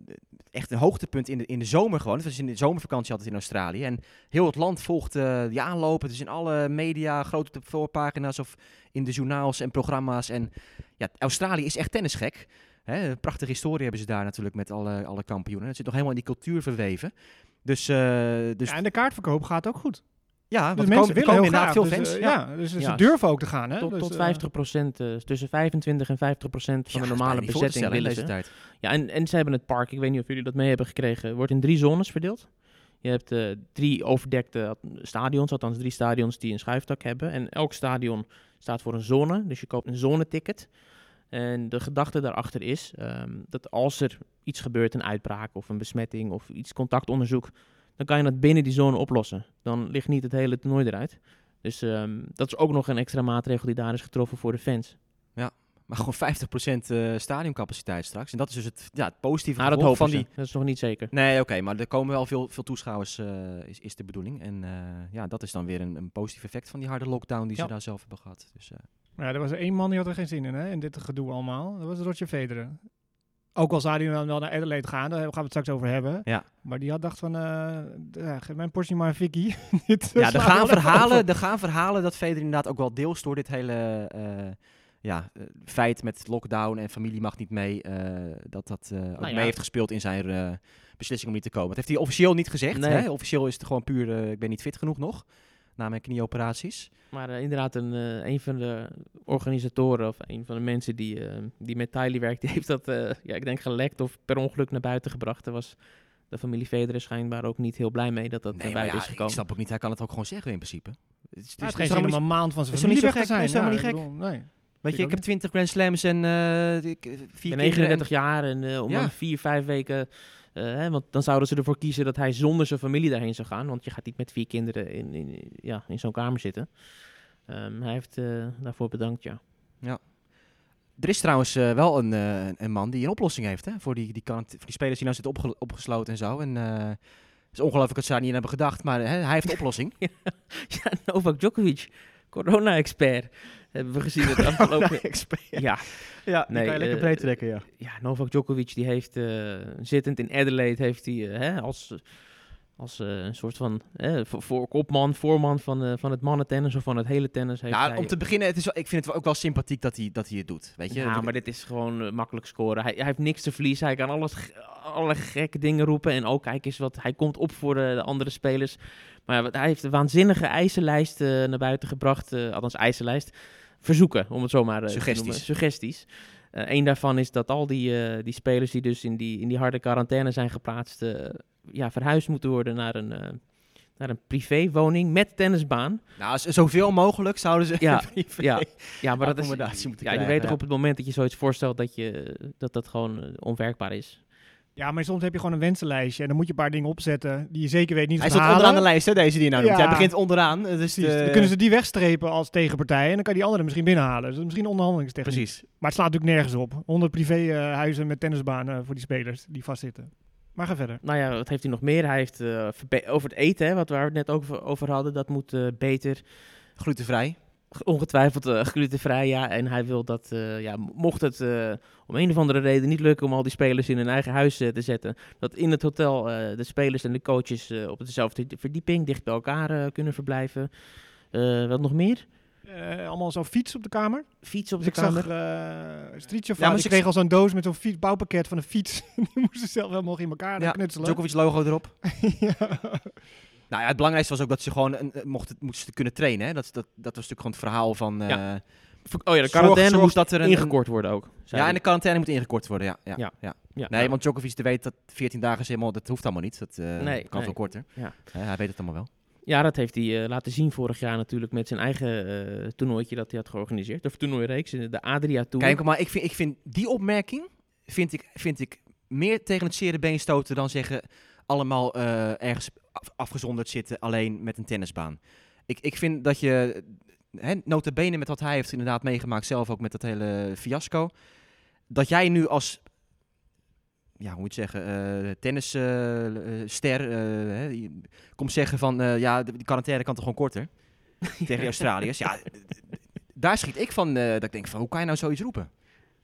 echt een hoogtepunt in de, in de zomer gewoon. Het was in de zomervakantie altijd in Australië. En heel het land volgt uh, die aanlopen. Het is in alle media, groot op de voorpagina's of in de journaals en programma's. En ja, Australië is echt tennisgek. Hè, een prachtige historie hebben ze daar natuurlijk met alle, alle kampioenen. Het zit nog helemaal in die cultuur verweven. Dus, uh, dus ja, en de kaartverkoop gaat ook goed. Ja, dus want mensen komen, willen inderdaad graag. veel dus, fans. uh, ja. ja, dus, dus Ja. ze durven ook te gaan, hè? Tot, dus, tot uh, 50 procent, uh, tussen 25 en 50 procent van Ja, de normale bezetting willen deze ze. tijd. Ja, en, en ze hebben het park, ik weet niet of jullie dat mee hebben gekregen, wordt in drie zones verdeeld. Je hebt eh, drie overdekte stadions, althans drie stadions die een schuifdak hebben. En elk stadion staat voor een zone, dus je koopt een zoneticket. En de gedachte daarachter is ehm, dat als er iets gebeurt, een uitbraak of een besmetting of iets contactonderzoek, dan kan je dat binnen die zone oplossen. Dan ligt niet het hele toernooi eruit. Dus ehm, dat is ook nog een extra maatregel die daar is getroffen voor de fans. Maar gewoon 50% eh stadioncapaciteit straks. En dat is dus het, ja, het positieve Maar dat van ze. die... Dat is nog niet zeker. Nee, oké, maar er komen wel veel, veel toeschouwers, eh, is, is de bedoeling. En eh, ja, dat is dan weer een, een positief effect van die harde lockdown die Ja. ze daar zelf hebben gehad. Dus, eh, ja, er was één man die had er geen zin in, hè? In dit gedoe allemaal. Dat was Roger Federer. Ook al zou hij dan wel naar Adelaide gaan, daar gaan we het straks over hebben. Ja. Maar die had dacht van, eh, ja, geef mijn portie maar Vicky. Dit, ja, er gaan, verhalen, er gaan verhalen dat Federer inderdaad ook wel deels door dit hele eh, ja, eh, feit met lockdown en familie mag niet mee, eh, dat dat eh, ook ja. mee heeft gespeeld in zijn eh, beslissing om niet te komen. Dat heeft hij officieel niet gezegd. Nee. Hè? Officieel is het gewoon puur, eh, ik ben niet fit genoeg nog, na mijn knieoperaties. Maar inderdaad, een, eh, een van de organisatoren of een van de mensen die, eh, die met Tylee werkt, die heeft dat, eh, ja, ik denk gelekt of per ongeluk naar buiten gebracht. Er was de familie Federer schijnbaar ook niet heel blij mee dat dat Nee, naar buiten ja, is ik gekomen. snap ook niet. Hij kan het ook gewoon zeggen in principe. Het is, Ja, het is is helemaal geen niet- een maand van zijn is familie weg te gek? zijn. Is helemaal niet ik bedoel, nee. Weet je, ik heb ook 20 Grand Slams en ik- Ik vier ben kinderen. 39 jaar en eh, om Ja. vier, vijf weken... hè, want dan zouden ze ervoor kiezen dat hij zonder zijn familie daarheen zou gaan. Want je gaat niet met vier kinderen in, in, ja, in zo'n kamer zitten. Ehm, hij heeft daarvoor bedankt, ja. Er is trouwens wel een, een man die een oplossing heeft hè, voor, die, die, kant, voor die spelers die nou zitten opge- opgesloten en zo. En het is ongelooflijk dat ze daar niet in hebben gedacht, maar hè, hij heeft een oplossing. Ja, Novak Djokovic, corona-expert. Hebben we gezien het afgelopen... Ja, ja, die kan je lekker breed trekken, ja. ja, Novak Djokovic die heeft eh, zittend in Adelaide heeft hij eh, hè, als, als eh, een soort van eh, voor, voor kopman, voorman van, eh, van het mannentennis of van het hele tennis. Heeft Nou, hij, om te beginnen, het is wel, ik vind het ook wel sympathiek dat hij, dat hij het doet. Weet je? ja, maar dit is gewoon eh, makkelijk scoren. Hij, hij heeft niks te verliezen. Hij kan alles, alle gekke dingen roepen. En ook, kijk eens wat, hij komt op voor de, de andere spelers. Maar hij heeft een waanzinnige eisenlijst eh, naar buiten gebracht. eh, althans, eisenlijst. Verzoeken, om het zo maar eh, te Suggesties. noemen. Suggesties. Eén daarvan is dat al die, eh, die spelers die dus in die, in die harde quarantaine zijn geplaatst... eh, ja, verhuisd moeten worden naar een, eh, naar een privéwoning met tennisbaan. Nou, zoveel mogelijk zouden ze... Ja, ja. Ja, maar dat is, moeten ja, je weet toch ja. op het moment dat je zoiets voorstelt dat je, dat, dat gewoon eh, onwerkbaar is. Ja, maar soms heb je gewoon een wensenlijstje en dan moet je een paar dingen opzetten die je zeker weet niet Hij gaat staat onderaan de halen. lijst, hè, deze die je nou noemt. Ja. Hij begint onderaan. Dus de- Dan kunnen ze die wegstrepen als tegenpartij en dan kan die andere misschien binnenhalen. Dus dat is misschien een onderhandelingstechniek. Precies. Maar het slaat natuurlijk nergens op. 100 privéhuizen met tennisbanen voor die spelers die vastzitten. Maar ga verder. Nou ja, wat heeft hij nog meer? Hij heeft eh, over het eten, hè, wat we het net ook over, over hadden, dat moet eh, beter. Glutenvrij. Ongetwijfeld eh, glutenvrij, ja. En hij wil dat, eh, ja, mocht het eh, om een of andere reden niet lukken om al die spelers in hun eigen huis te zetten, dat in het hotel de spelers en de coaches op dezelfde verdieping dicht bij elkaar kunnen verblijven. Wat nog meer? Allemaal zo'n fiets op de kamer. Fiets op Dus de ik kamer. zag uh, Street Ja, maar kreeg al zo'n doos met zo'n fiets, bouwpakket van een fiets. die moesten ze zelf helemaal in elkaar Ja, knutselen. Djokovic logo erop. ja. Nou ja, het belangrijkste was ook dat ze gewoon een, eh, mochten, moesten kunnen trainen. Hè? Dat, dat, dat was natuurlijk gewoon het verhaal van... eh, Ja. Oh ja, de quarantaine zorg moest dat er een, ingekort worden ook. Ja, en de quarantaine moet ingekort worden, ja. ja, Ja. ja. Ja, Nee, want Djokovic weet dat 14 dagen is helemaal... Dat hoeft allemaal niet. Dat eh, Nee, kan nee. veel korter. Ja. Hij weet het allemaal wel. Ja, dat heeft hij laten zien vorig jaar natuurlijk met zijn eigen eh toernooitje dat hij had georganiseerd. Of toernooireeks, de Adria Tour. Kijk, maar ik vind, ik vind die opmerking... Vind ik, vind ik meer tegen het zere been stoten dan zeggen... allemaal ergens af- afgezonderd zitten alleen met een tennisbaan. Ik, ik vind dat je... Hè, nota bene met wat hij heeft inderdaad meegemaakt... zelf ook met dat hele fiasco... dat jij nu als... Ja, hoe moet je het zeggen? eh tennisster... komt zeggen van... eh, ja, de, die quarantaine kan toch gewoon korter? tegen Australiërs. Ja, daar schiet ik van... eh, dat ik denk van, hoe kan je nou zoiets roepen?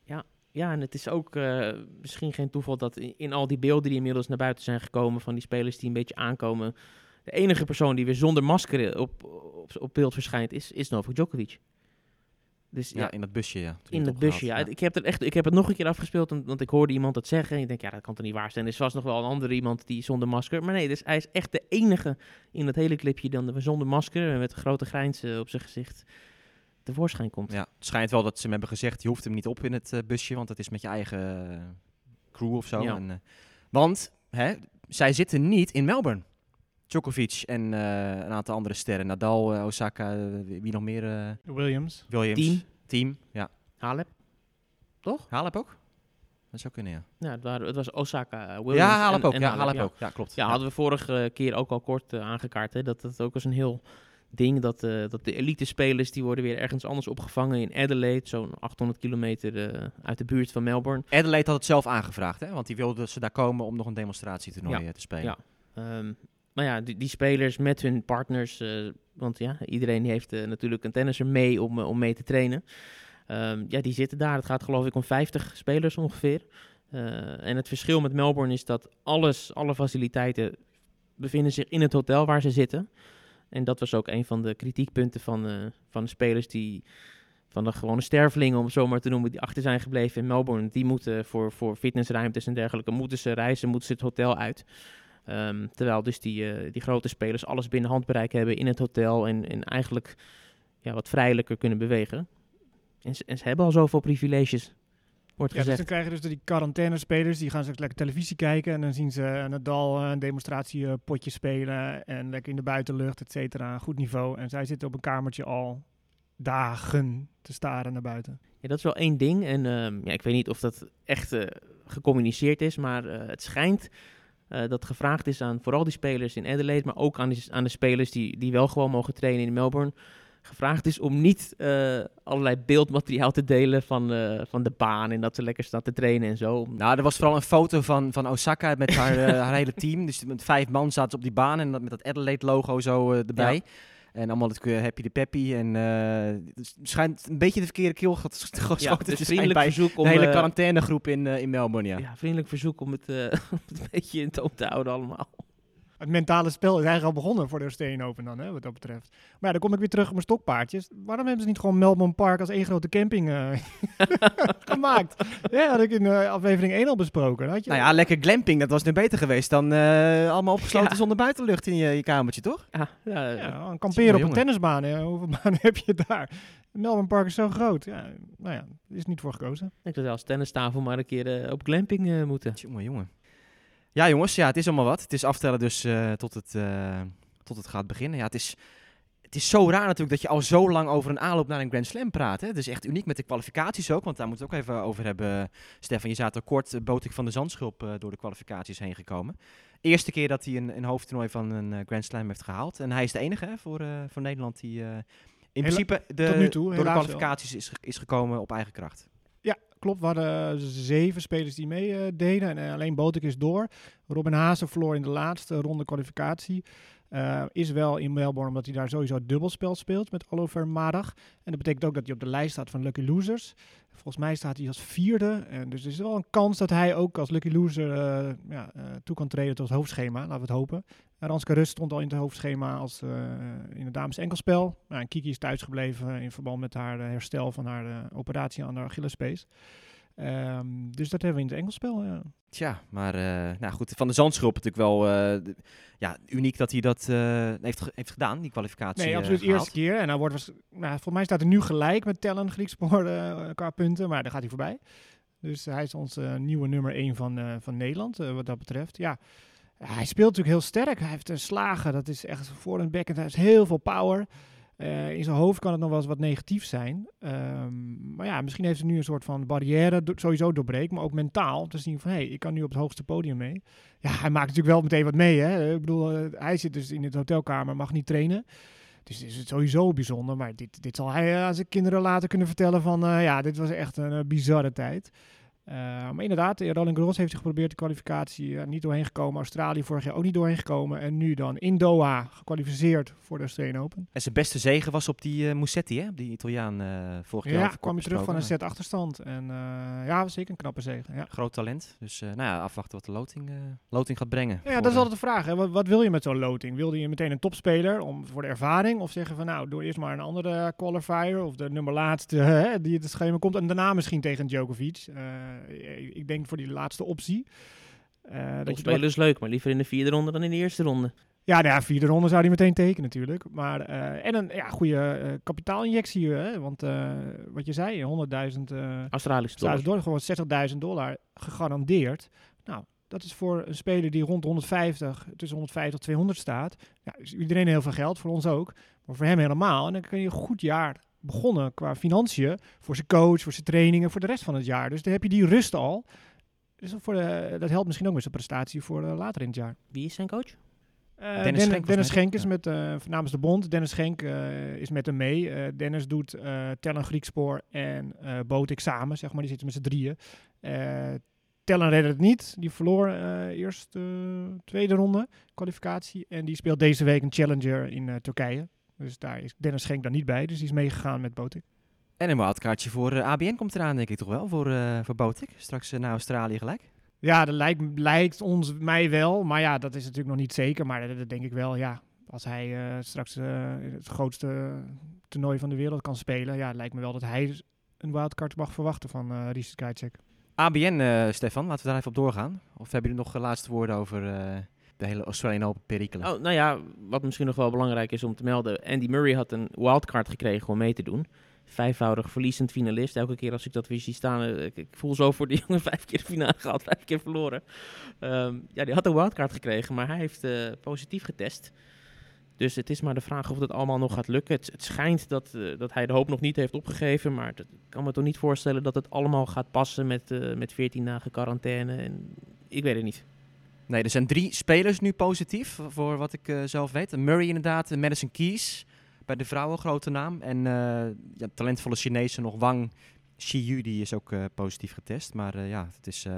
Ja, en het is ook eh, misschien geen toeval dat in, in al die beelden die inmiddels naar buiten zijn gekomen van die spelers die een beetje aankomen, de enige persoon die weer zonder masker op, op, op beeld verschijnt is, is Novak Djokovic. Dus ja, Ja, in dat busje, ja. In het busje. Ja. Ik, heb het echt, ik heb het nog een keer afgespeeld, want, ik hoorde iemand dat zeggen. En ik denk, ja, dat kan toch niet waar zijn. Er was nog wel een andere iemand die zonder masker. Maar nee, dus hij is echt de enige in dat hele clipje dan zonder masker en met een grote grijns eh, op zijn gezicht tevoorschijn komt. Ja, het schijnt wel dat ze hem hebben gezegd, je hoeft hem niet op in het eh, busje, want dat is met je eigen eh, crew of zo. Ja. En, eh, want hè, zij zitten niet in Melbourne. Djokovic en eh, een aantal andere sterren. Nadal, Osaka, wie nog meer? eh, Williams. Williams. Team. Team, ja. Halep? Toch? Halep ook? Dat zou kunnen, ja. Ja, het, waren, het was Osaka, Williams ja, Halep en- ook. en ja, Halep, Halep ja. ook. Ja, klopt. Ja, hadden we vorige keer ook al kort aangekaart. Hè, dat het ook als een heel ding dat, eh, dat de elite spelers die worden weer ergens anders opgevangen in Adelaide, zo'n 800 kilometer eh, uit de buurt van Melbourne. Adelaide had het zelf aangevraagd, hè? want die wilde dat ze daar komen om nog een demonstratietoernooi Ja, te spelen. ja. Ehm, maar ja, die, die spelers met hun partners, eh, want ja, iedereen heeft natuurlijk een tennisser mee om, om mee te trainen. Ehm, ja, die zitten daar. Het gaat geloof ik om 50 spelers ongeveer. En het verschil met Melbourne is dat alles, alle faciliteiten bevinden zich in het hotel waar ze zitten. En dat was ook een van de kritiekpunten van, eh, van de spelers die van de gewone stervelingen, om het zo maar te noemen, die achter zijn gebleven in Melbourne. Die moeten voor, voor fitnessruimtes en dergelijke, moeten ze reizen, moeten ze het hotel uit. Ehm, terwijl dus die, eh, die grote spelers alles binnen handbereik hebben in het hotel en, en eigenlijk ja, wat vrijelijker kunnen bewegen. En en ze hebben al zoveel privileges. Wordt Ja, dus dan gezegd. krijg je dus die quarantaine-spelers, die gaan straks lekker televisie kijken. En dan zien ze Nadal eh, een demonstratiepotje spelen. En lekker in de buitenlucht, et cetera. Goed niveau. En zij zitten op een kamertje al dagen te staren naar buiten. Ja, dat is wel één ding. En ehm, ja, ik weet niet of dat echt eh, gecommuniceerd is, maar eh, het schijnt dat gevraagd is aan vooral die spelers in Adelaide, maar ook aan, die, aan de spelers die, die wel gewoon mogen trainen in Melbourne. Gevraagd is om niet eh, allerlei beeldmateriaal te delen van, eh, van de baan en dat ze lekker staan te trainen en zo. Nou, er was vooral een foto van, van Osaka met haar, eh, haar hele team. Dus met vijf man zaten ze op die baan en dat, met dat Adelaide-logo zo erbij. En allemaal het happy de peppy. En het schijnt een beetje de verkeerde keel geschoten Ja, dus vriendelijk bij verzoek om de hele quarantainegroep in, in Melbourne, ja. ja, vriendelijk verzoek om het, om het een beetje in toom te houden allemaal. Het mentale spel is eigenlijk al begonnen voor de Australian Open dan, hè, wat dat betreft. Maar ja, dan kom ik weer terug op mijn stokpaardjes. Waarom hebben ze niet gewoon Melbourne Park als één grote camping eh, gemaakt? Ja, had ik in eh, aflevering 1 al besproken. Had je, Nou ja, lekker glamping, dat was nu beter geweest dan eh, allemaal opgesloten Ja. zonder buitenlucht in je, je kamertje, toch? Ja, ja, kamperen op een tennisbaan. hè. Hoeveel banen heb je daar? Melbourne Park is zo groot. Ja, nou ja, er is niet voor gekozen. ik zou als tennistafel maar een keer op glamping eh, moeten. Jongen, jongen. Ja, jongens, ja, het is allemaal wat. Het is aftellen dus eh, tot, het, eh, tot het gaat beginnen. Ja, het is, het is zo raar natuurlijk dat je al zo lang over een aanloop naar een Grand Slam praat. Hè? Het is echt uniek met de kwalificaties ook, want daar moeten we het ook even over hebben. Stefan, je zat er kort, uh, Botik van de Zandschulp, eh, door de kwalificaties heen gekomen. Eerste keer dat hij een, een hoofdtoernooi van een eh, Grand Slam heeft gehaald. En hij is de enige hè, voor, eh, voor Nederland die eh, in principe de, toe, door de wel. kwalificaties is, is gekomen op eigen kracht. Klopt. We hadden zeven spelers die meededen. deden en eh, alleen Botek is door. Robin Haase verloor in de laatste ronde kwalificatie. Eh, is wel in Melbourne omdat hij daar sowieso dubbelspel speelt met Oliver Madag. En dat betekent ook dat hij op de lijst staat van Lucky Losers. Volgens mij staat hij als vierde. En dus er is wel een kans dat hij ook als Lucky Loser eh, ja, eh, toe kan treden tot het hoofdschema. Laten we het hopen. Ranske Rust stond al in het hoofdschema als, eh, in het dames enkelspel. Nou, en Kiki is thuisgebleven in verband met haar eh, herstel van haar eh, operatie aan de Achillespees. Ehm, dus dat hebben we in het enkelspel. Ja. Tja, maar nou goed, van de Zandschulp natuurlijk wel ja, uniek dat hij dat heeft, heeft gedaan, die kwalificatie. Nee, absoluut de eerste keer. En hij wordt, was, nou, volgens mij staat hij nu gelijk met Tellen Griekspoor qua punten, maar daar gaat hij voorbij. Dus hij is onze nieuwe nummer 1 van, van Nederland, wat dat betreft. Ja, hij speelt natuurlijk heel sterk. Hij heeft een slagen, dat is echt voor een backhand. Hij heeft heel veel power. Eh, in zijn hoofd kan het nog wel eens wat negatief zijn. Ehm, maar ja, misschien heeft hij nu een soort van barrière sowieso doorbreekt. Maar ook mentaal te zien van, hé, hey, ik kan nu op het hoogste podium mee. Ja, hij maakt natuurlijk wel meteen wat mee. Hè? Ik bedoel, eh, hij zit dus in het hotelkamer, mag niet trainen. Dus is het sowieso bijzonder. Maar dit, dit zal hij eh, aan zijn kinderen later kunnen vertellen van... ja, dit was echt een bizarre tijd. Eh, maar inderdaad, eh, Roland Garros heeft geprobeerd de kwalificatie eh, niet doorheen gekomen. Australië vorig jaar ook niet doorheen gekomen. En nu dan in Doha gekwalificeerd voor de Australian Open. En zijn beste zege was op die Musetti, hè? die Italiaan vorig jaar. Ja, kwam je terug van een set achterstand. En ja, was zeker een knappe zege. Ja. Groot talent. Dus nou ja, afwachten wat de loting, loting gaat brengen. Ja, dat is altijd de vraag. Hè. Wat, wat wil je met zo'n loting? Wilde je meteen een topspeler om, voor de ervaring? Of zeggen van nou, doe eerst maar een andere qualifier of de nummer laatste hè, die het schema komt. En daarna misschien tegen Djokovic. Eh, ik denk voor die laatste optie. Eh, dat je spelen is leuk, maar liever in de vierde ronde dan in de eerste ronde. ja, nou ja, vierde ronde zou hij meteen tekenen natuurlijk. Maar, eh, en een ja, goede eh, kapitaalinjectie. Hè? Want eh, wat je zei, 100.000 eh Australische dollar. Door gewoon 60.000 dollar gegarandeerd. Nou, dat is voor een speler die rond de 150, tussen 150 en 200 staat. Ja, is iedereen heel veel geld, voor ons ook. Maar voor hem helemaal. En dan kun je een goed jaar begonnen qua financiën. Voor zijn coach, voor zijn trainingen, voor de rest van het jaar. Dus dan heb je die rust al. Dus voor de, dat helpt misschien ook met zijn prestatie voor eh, later in het jaar. Wie is zijn coach? Eh, Dennis Dennis, Schenk Dennis Schenk is ja. met, eh, namens de bond. Dennis Schenk is met hem mee. Dennis doet Tellen Griekspoor en Botik samen, zeg maar. Die zitten met z'n drieën. Tellen redde het niet. Die verloor eerst de tweede ronde kwalificatie. En die speelt deze week een challenger in Turkije. Dus daar is Dennis Schenk dan niet bij. Dus die is meegegaan met Botik. En een wildkaartje voor eh, ABN komt eraan, denk ik toch wel, voor, eh voor Botik. Straks eh, naar Australië gelijk. Ja, dat lijkt, lijkt ons mij wel. Maar ja, dat is natuurlijk nog niet zeker. Maar dat, dat denk ik wel, ja. Als hij straks het grootste toernooi van de wereld kan spelen... Ja, lijkt me wel dat hij een wildcard mag verwachten van eh Richard. ABN, Stefan, laten we daar even op doorgaan. Of hebben jullie nog laatste woorden over de hele Australian Open perikelen? Oh, nou ja, wat misschien nog wel belangrijk is om te melden. Andy Murray had een wildcard gekregen om mee te doen. vijfvoudig verliezend finalist. Elke keer als ik dat weer zie staan, eh, ik, ik voel zo voor die jongen vijf keer de finale gehad, vijf keer verloren. Ehm, ja, die had een wildcard gekregen, maar hij heeft eh, positief getest. Dus het is maar de vraag of het allemaal nog gaat lukken. Het, het schijnt dat, eh, dat hij de hoop nog niet heeft opgegeven, maar dat- ik kan me toch niet voorstellen dat het allemaal gaat passen met, eh, met 14 dagen quarantaine. En, ik weet het niet. Nee, er zijn drie spelers nu positief, voor wat ik eh, zelf weet. Murray inderdaad, Madison Keys, bij de vrouwen, grote naam. En eh, ja, talentvolle Chinese nog, Wang Shiyu, die is ook eh, positief getest. Maar eh, ja, het is eh,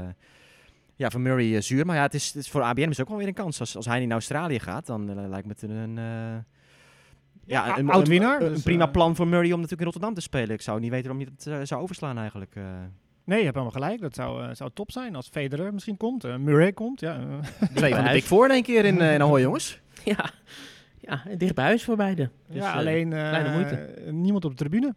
ja, voor Murray eh, zuur. Maar ja, het is, het is voor ABN is ook wel weer een kans. Als, als hij naar Australië gaat, dan eh, lijkt me het een... eh, ja, een, oud winnaar, Een, een dus, prima eh, plan voor Murray om natuurlijk in Rotterdam te spelen. Ik zou niet weten waarom je het eh, zou overslaan eigenlijk. Nee, je hebt helemaal gelijk. Dat zou, eh, zou top zijn als Federer misschien komt. eh, Murray komt. Ja. Twee van de. Big Four in één keer in, eh in Ahoy, jongens. Ja, ja dicht bij huis voor beide. Dus, ja alleen eh, kleine moeite. niemand op de tribune.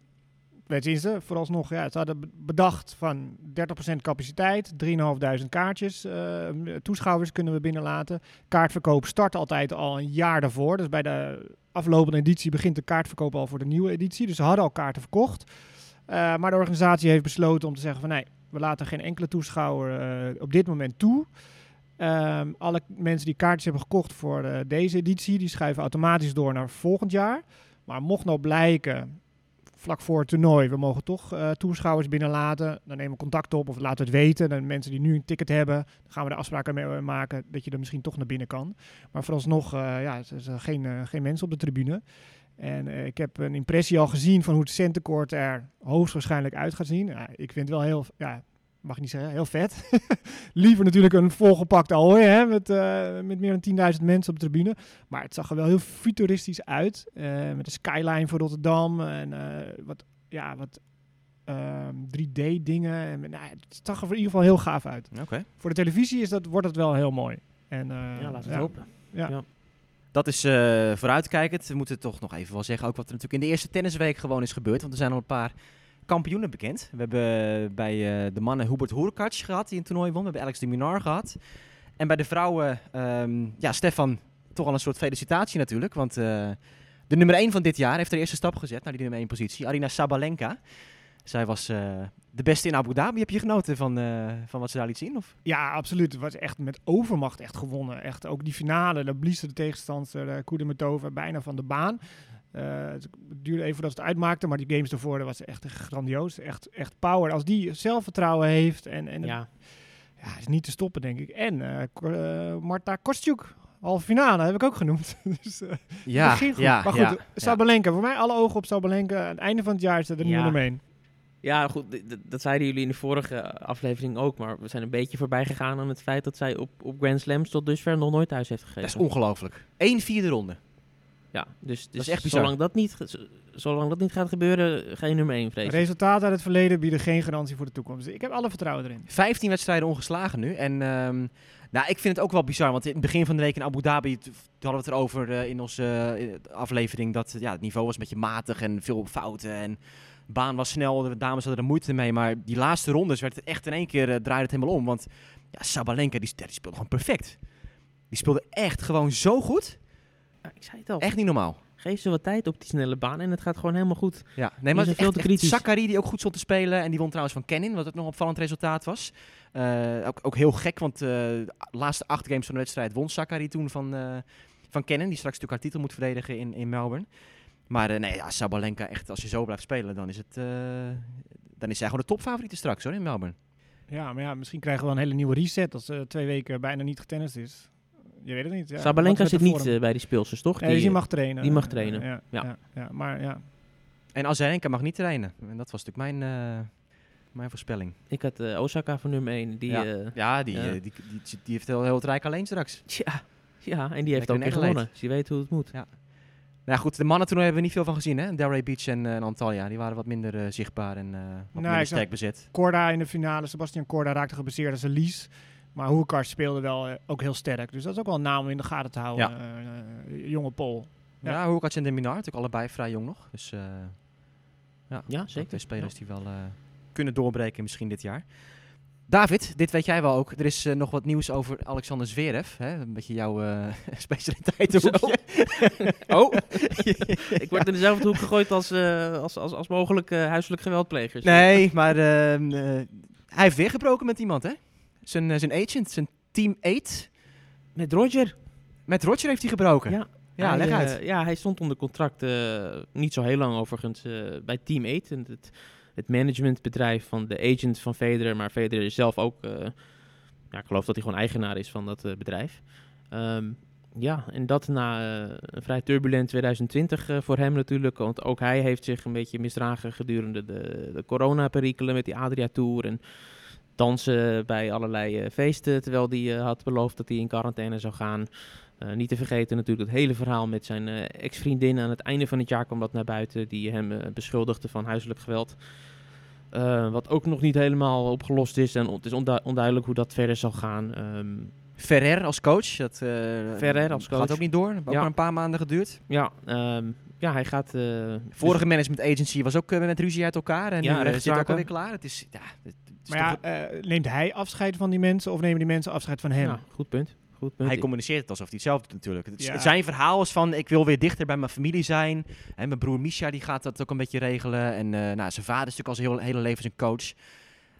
Weet je, ze vooralsnog, ja, ze hadden be- bedacht van 30% capaciteit, 3.500 kaartjes, eh, toeschouwers kunnen we binnenlaten. Kaartverkoop start altijd al een jaar daarvoor. Dus bij de aflopende editie begint de kaartverkoop al voor de nieuwe editie. Dus ze hadden al kaarten verkocht. Eh, maar de organisatie heeft besloten om te zeggen van nee, we laten geen enkele toeschouwer eh, op dit moment toe. Ehm, alle mensen die kaartjes hebben gekocht voor eh, deze editie, die schuiven automatisch door naar volgend jaar. Maar mocht nou blijken, vlak voor het toernooi, we mogen toch toeschouwers binnenlaten, dan nemen we contact op of laten we het weten. Dan mensen die nu een ticket hebben, dan gaan we de afspraken mee maken dat je er misschien toch naar binnen kan. Maar vooralsnog, eh ja, er eh, geen, geen mensen op de tribune. En eh, ik heb een impressie al gezien van hoe het centenkort er hoogstwaarschijnlijk uit gaat zien. Ja, ik vind het wel heel, ja, mag ik niet zeggen, heel vet. Liever natuurlijk een volgepakt Ahoy, hè, met, eh, met meer dan 10.000 mensen op de tribune. Maar het zag er wel heel futuristisch uit. eh, met de skyline voor Rotterdam en wat, ja, wat ehm, 3D-dingen. En, nou, het zag er in ieder geval heel gaaf uit. Oké. Voor de televisie is dat, wordt het wel heel mooi. En, ja, laten we ja, het hopen. Ja. Dat is eh, vooruitkijkend. We moeten toch nog even wel zeggen, ook wat er natuurlijk in de eerste tennisweek gewoon is gebeurd. Want er zijn al een paar kampioenen bekend. We hebben eh, bij eh, de mannen Hubert Hurkacz gehad, die een toernooi won. We hebben Alex de Minaur gehad. En bij de vrouwen, ehm, ja, Stefan, toch al een soort felicitatie natuurlijk. Want de nummer 1 van dit jaar heeft de eerste stap gezet naar die nummer 1 positie. Arina Sabalenka. Zij was eh, de beste in Abu Dhabi. Heb je genoten van, eh, van wat ze daar liet zien? Of? Ja, absoluut. Het was echt met overmacht echt gewonnen. Echt ook die finale, daar blies de tegenstander uh, Kudermetova bijna van de baan. Uh, het duurde even voordat ze het uitmaakte, maar die games ervoor dat was echt grandioos. Echt, echt power. Als die zelfvertrouwen heeft en, en Ja. ja, is niet te stoppen, denk ik. En uh, uh, Marta Kostjuk, halve finale, heb ik ook genoemd. dus, uh, ja, begin goed. ja, maar goed, ja, Sabalenka, voor mij alle ogen op Sabalenka. Aan het einde van het jaar is dat de Ja. nummer 1. Ja, goed, dat zeiden jullie in de vorige aflevering ook, maar we zijn een beetje voorbij gegaan aan het feit dat zij op, op Grand Slams tot dusver nog nooit thuis heeft gegeven. Dat is ongelooflijk. Eén vierde ronde. Ja, dus, dus is echt bizar. zolang, dat niet, zolang dat niet gaat gebeuren, je nummer 1 vrezen. Resultaten uit het verleden bieden geen garantie voor de toekomst. Dus Ik heb alle vertrouwen erin. 15 wedstrijden ongeslagen nu. En ehm, nou, ik vind het ook wel bizar. Want in het begin van de week in Abu Dhabi toen hadden we het erover eh, in onze eh, aflevering. Dat ja, het niveau was een beetje matig en veel fouten. En baan was snel. De dames hadden er moeite mee. Maar die laatste rondes werd het echt in één keer eh, draaide het helemaal om. Want ja, Sabalenka die, die speelde gewoon perfect. Die speelde echt gewoon zo goed. Ja, ik zei het al, Echt niet normaal. geef ze wat tijd op die snelle baan en het gaat gewoon helemaal goed. Ja, nee, maar het is veel echt, te echt kritisch. Zachary die ook goed stond te spelen. En die won trouwens van Kenin, wat ook nog een opvallend resultaat was. Eh, ook, ook heel gek, want eh, de laatste acht games van de wedstrijd won Zachary toen van, eh van Kenin. Die straks natuurlijk haar titel moet verdedigen in, in Melbourne. Maar eh, nee, ja, Sabalenka, echt, als je zo blijft spelen, dan is, het, eh, dan is zij gewoon de topfavoriete straks hoor, in Melbourne. Ja, maar ja, misschien krijgen we wel een hele nieuwe reset als ze twee weken bijna niet getennist is. Je weet het niet. Ja, Sabalenka zit niet bij die speelsters, toch? Nee, dus die mag trainen. die mag trainen. Ja, Ja. ja. ja, maar ja. En Azarenka mag niet trainen. En dat was natuurlijk mijn, eh, mijn voorspelling. Ik had eh, Osaka voor nummer 1. Die, Ja. ja. Ja, die, Ja. die, die, die heeft heel, heel het rijk alleen straks. ja, ja, en die heeft Lekker ook weer in gewonnen. Dus je weet hoe het moet. Nou ja, goed, de mannen hebben we niet veel van gezien, hè? Delray Beach en, eh, en Antalya, die waren wat minder eh, zichtbaar en eh, wat Nou, minder sterk bezet. Korda in de finale. Sebastian Korda raakte geblesseerd als een lies. Maar Hoekars speelde wel ook heel sterk. Dus dat is ook wel een naam om in de gaten te houden. Ja. Jonge Pol. Ja, Ja. Hoekats en de Minar, natuurlijk allebei vrij jong nog. Dus eh, ja, Ja, ook zeker. Twee spelers die wel eh, kunnen doorbreken misschien dit jaar. David, dit weet jij wel ook. Er is eh, nog wat nieuws over Alexander Zverev. Hè? Een beetje jouw eh specialiteit. Zo. Oh, ik word in dezelfde hoek gegooid als, eh, als, als, als mogelijk huiselijk geweldplegers. Nee, maar ehm, eh, hij heeft weer gebroken met iemand, hè? Zijn, zijn agent, zijn team 8. Met Roger. Met Roger heeft hij gebroken. Ja. Ja, Hij, leg uit. ja, hij stond onder contract, eh, niet zo heel lang overigens, eh, bij Team 8. En het, het managementbedrijf van de agent van Federer. Maar Federer is zelf ook, eh, ja, ik geloof dat hij gewoon eigenaar is van dat eh, bedrijf. Ehm, ja, en dat na eh, een vrij turbulent 2020 eh, voor hem natuurlijk. Want ook hij heeft zich een beetje misdragen gedurende de, de coronaperikelen met die Adria Tour. En dansen bij allerlei feesten. Terwijl hij had beloofd dat hij in quarantaine zou gaan. Eh, niet te vergeten natuurlijk het hele verhaal met zijn eh, ex-vriendin. Aan het einde van het jaar kwam dat naar buiten. Die hem eh, beschuldigde van huiselijk geweld. Eh, wat ook nog niet helemaal opgelost is. En het is ondu- onduidelijk hoe dat verder zal gaan. Ehm, Ferrer als coach. Dat, eh, Ferrer als coach. Gaat ook niet door. Ook Ja. maar een paar maanden geduurd. ja, ehm, ja, hij gaat... eh, Vorige management agency was ook met ruzie uit elkaar. En Ja, nu zit ook alweer klaar. Het is, ja, het is Maar ja, eh, neemt hij afscheid van die mensen of nemen die mensen afscheid van hem? ja, goed punt. Goed punt. hij communiceert het alsof hij het zelf doet natuurlijk. Het Ja. Zijn verhaal is van, ik wil weer dichter bij mijn familie zijn. En mijn broer Misha die gaat dat ook een beetje regelen. En eh, nou, zijn vader is natuurlijk al zijn heel, hele leven zijn coach.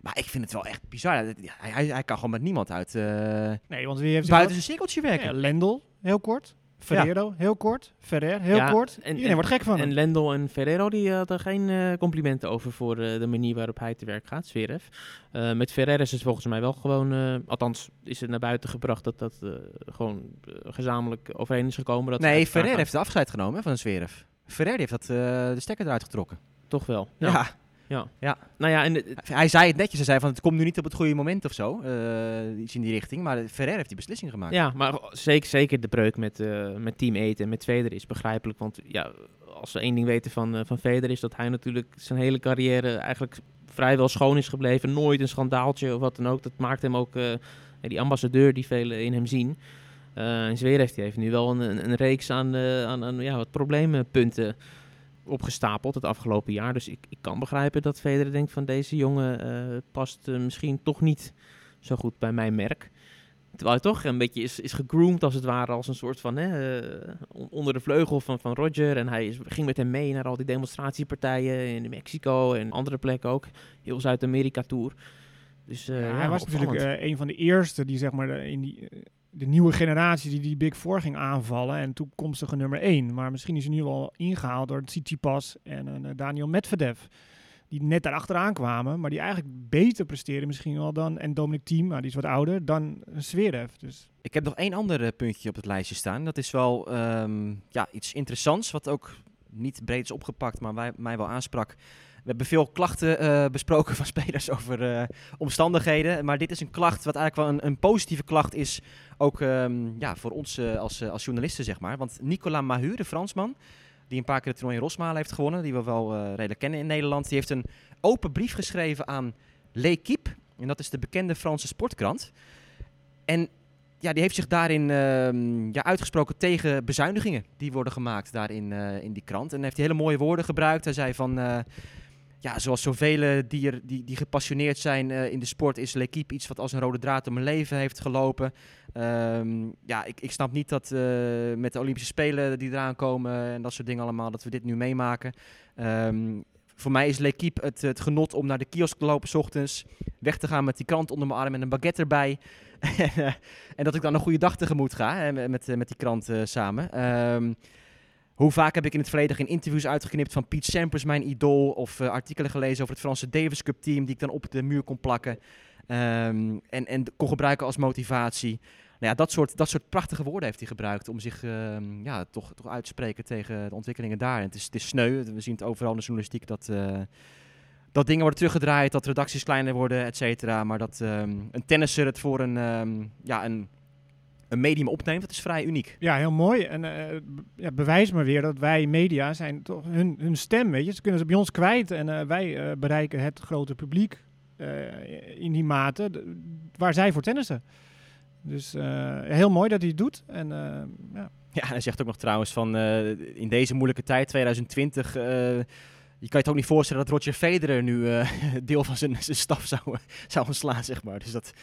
Maar ik vind het wel echt bizar. Hij, hij, hij kan gewoon met niemand uit eh, Nee, want wie heeft buiten zijn cirkeltje werken. ja, Lendl, heel kort. Ferrero, heel kort. Ferrer, heel Ja, kort. en- Iedereen en- wordt gek van En hem. Lendl en Ferrero die hadden geen eh, complimenten over voor eh, de manier waarop hij te werk gaat, Zverev. Eh, met Ferrer is het volgens mij wel gewoon, eh, althans is het naar buiten gebracht dat dat eh, gewoon gezamenlijk overeen is gekomen. Dat nee, Ferrer heeft de afscheid genomen hè, van Zverev. Ferrer heeft dat, eh, de stekker eruit getrokken. Toch wel. Ja. Ja. Nou ja, en het- het- Hij zei het netjes. Hij zei van, het komt nu niet op het goede moment of zo. eh, iets in die richting. Maar Ferrer heeft die beslissing gemaakt. ja, maar zeker, zeker de breuk met, eh, met Team Eten en met Federer is begrijpelijk. Want ja, als we één ding weten van, eh van Federer is dat hij natuurlijk zijn hele carrière eigenlijk vrijwel schoon is gebleven. Nooit een schandaaltje of wat dan ook. Dat maakt hem ook die ambassadeur die velen in hem zien. Eh en Zverev die heeft nu wel een, een, een reeks aan, aan, aan ja, wat probleempunten opgestapeld het afgelopen jaar. Dus ik, ik kan begrijpen dat Federer denkt van deze jongen eh, past eh, misschien toch niet zo goed bij mijn merk. Terwijl hij toch een beetje is, is gegroomd als het ware als een soort van hè, eh, on- onder de vleugel van, van Roger. En hij is, ging met hem mee naar al die demonstratiepartijen in Mexico en andere plekken ook. Heel Zuid-Amerika tour. Dus Ja, ja, hij was opvallend. natuurlijk een van de eerste die zeg maar in die, de nieuwe generatie die die Big Four ging aanvallen en toekomstige nummer 1. Maar misschien is hij nu al ingehaald door Tsitsipas en eh, Daniel Medvedev. Die net daar achteraan kwamen, maar die eigenlijk beter presteren misschien wel dan, en Dominic Thiem, maar die is wat ouder, dan Zverev. Dus Ik heb nog één ander eh, puntje op het lijstje staan. Dat is wel ehm, ja, iets interessants, wat ook niet breed is opgepakt, maar wij, mij wel aansprak. We hebben veel klachten eh, besproken van spelers over eh, omstandigheden. Maar dit is een klacht wat eigenlijk wel een, een positieve klacht is. Ook ehm, ja, voor ons eh, als, als journalisten, zeg maar. Want Nicolas Mahur, de Fransman, die een paar keer het toernooi in Rosmalen heeft gewonnen, die we wel redelijk kennen in Nederland, die heeft een open brief geschreven aan L'Equipe. En dat is de bekende Franse sportkrant. En ja, die heeft zich daarin ehm, ja, uitgesproken tegen bezuinigingen die worden gemaakt daarin in die krant. En heeft hij hele mooie woorden gebruikt. Hij zei van, ja, zoals zoveel die, er, die, die gepassioneerd zijn eh, in de sport, is L'Equipe iets wat als een rode draad door mijn leven heeft gelopen. Ehm, ja, ik, ik snap niet dat eh, met de Olympische Spelen die eraan komen en dat soort dingen allemaal, dat we dit nu meemaken. Ehm, voor mij is L'Equipe het, het genot om naar de kiosk te lopen 's ochtends, weg te gaan met die krant onder mijn arm en een baguette erbij. en, eh, dat ik dan een goede dag tegemoet ga hè, met, met, die krant eh, samen. Ehm, hoe vaak heb ik in het verleden geen interviews uitgeknipt van Piet Sampras, mijn idool, of eh, artikelen gelezen over het Franse Davis Cup team die ik dan op de muur kon plakken ehm, en, en kon gebruiken als motivatie. Nou ja, dat soort, dat soort prachtige woorden heeft hij gebruikt om zich ehm, ja, toch, toch uit te spreken tegen de ontwikkelingen daar. En het is, het is sneu, we zien het overal in de journalistiek dat, eh, dat dingen worden teruggedraaid, dat redacties kleiner worden, et cetera. Maar dat ehm, een tennisser het voor een, ja, een, een medium opneemt, dat is vrij uniek. ja, heel mooi. En b- ja, bewijs maar weer dat wij media zijn toch hun, hun stem, weet je. Ze kunnen ze bij ons kwijt en eh, wij eh, bereiken het grote publiek in die mate waar zij voor tennissen. Dus heel mooi dat hij het doet. En ja. Ja, hij zegt ook nog trouwens van in deze moeilijke tijd, 2020, eh, je kan je het ook niet voorstellen dat Roger Federer nu deel van zijn, zijn staf zou, zou ontslaan, zeg maar. Dus dat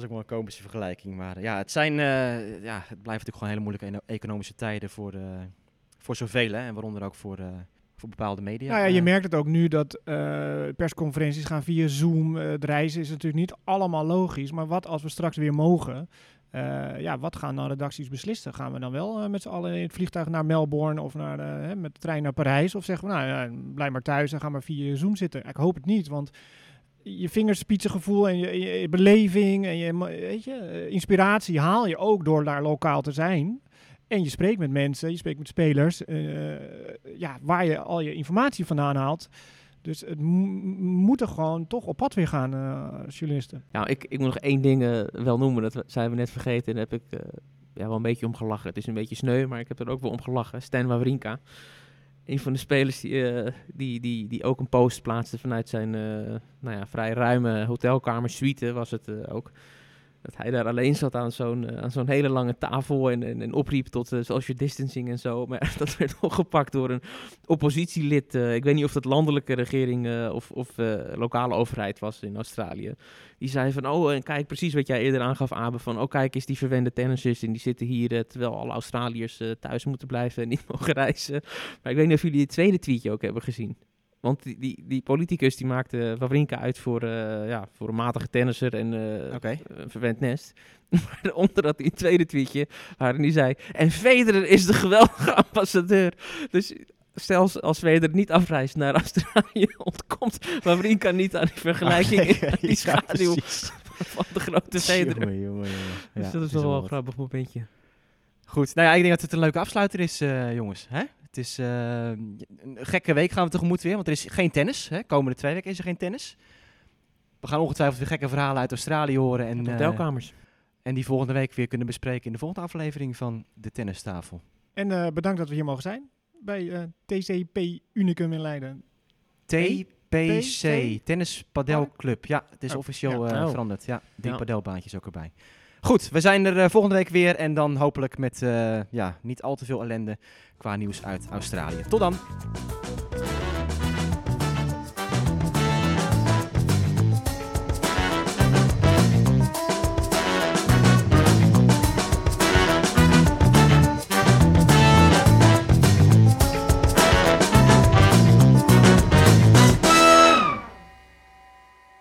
was ook wel een komische vergelijking. Maar eh, ja, het, zijn, eh, ja, het blijft natuurlijk gewoon hele moeilijke economische tijden voor, eh voor zoveel. Hè, en waaronder ook voor, voor bepaalde media. Nou ja, je merkt het ook nu dat persconferenties gaan via Zoom. Het reizen is natuurlijk niet allemaal logisch. Maar wat als we straks weer mogen? Ja, wat gaan dan redacties beslissen? Gaan we dan wel met z'n allen in het vliegtuig naar Melbourne of naar, hè, met de trein naar Parijs? Of zeggen we, nou ja, blijf maar thuis en ga maar via Zoom zitten? Ik hoop het niet, want je vingerspitsengevoel en je, beleving en je weet je, eh, inspiratie haal je ook door daar lokaal te zijn. En je spreekt met mensen, je spreekt met spelers, eh, ja, waar je al je informatie vandaan haalt. Dus het moet er gewoon toch op pad weer gaan, eh, journalisten. Nou, ik, ik moet nog één ding wel noemen. Dat zijn we net vergeten. En heb ik ja, wel een beetje om gelachen. Het is een beetje sneu, maar ik heb er ook wel om gelachen. Stan Wawrinka. Een van de spelers die, eh, die, die, die ook een post plaatste vanuit zijn eh, nou ja, vrij ruime hotelkamer, suite was het eh, ook. Dat hij daar alleen zat aan zo'n eh, aan zo'n hele lange tafel en, en, en opriep tot eh, social distancing en zo. Maar dat werd opgepakt door een oppositielid. eh, ik weet niet of dat landelijke regering of, of lokale overheid was in Australië. Die zei van, oh, en kijk precies wat jij eerder aangaf, Abe. Van, oh, kijk eens die verwende tennissers. En die zitten hier terwijl alle Australiërs thuis moeten blijven en niet mogen reizen. Maar ik weet niet of jullie het tweede tweetje ook hebben gezien. Want die, die, die politicus die maakte Wawrinka uit voor, eh, ja, voor een matige tennisser en eh, een verwend nest. Maar onder dat die tweede tweetje, waarin die zei... En Federer is de geweldige ambassadeur. Dus zelfs als Federer niet afreist naar Australië... ontkomt Wawrinka niet aan die vergelijking... in die schaduw van de grote Federer. Jongen, jongen, jongen. Dus Ja, dat is wel wel een grappig momentje. Goed, nou ja, ik denk dat het een leuke afsluiter is, eh, jongens. Hè? Het is eh, een gekke week gaan we tegemoet weer, want er is geen tennis. Hè? Komende twee weken is er geen tennis. We gaan ongetwijfeld weer gekke verhalen uit Australië horen en, De eh, hotelkamers. en die volgende week weer kunnen bespreken in de volgende aflevering van de Tennistafel. En eh, bedankt dat we hier mogen zijn bij eh, TCP Unicum in Leiden. TPC, Tennis Padel Club. Ja, het is Oh, officieel ja. eh, Oh. veranderd. Ja, drie Ja. padelbaantjes ook erbij. Goed, we zijn er eh, volgende week weer en dan hopelijk met eh, ja, niet al te veel ellende qua nieuws uit Australië. Tot dan!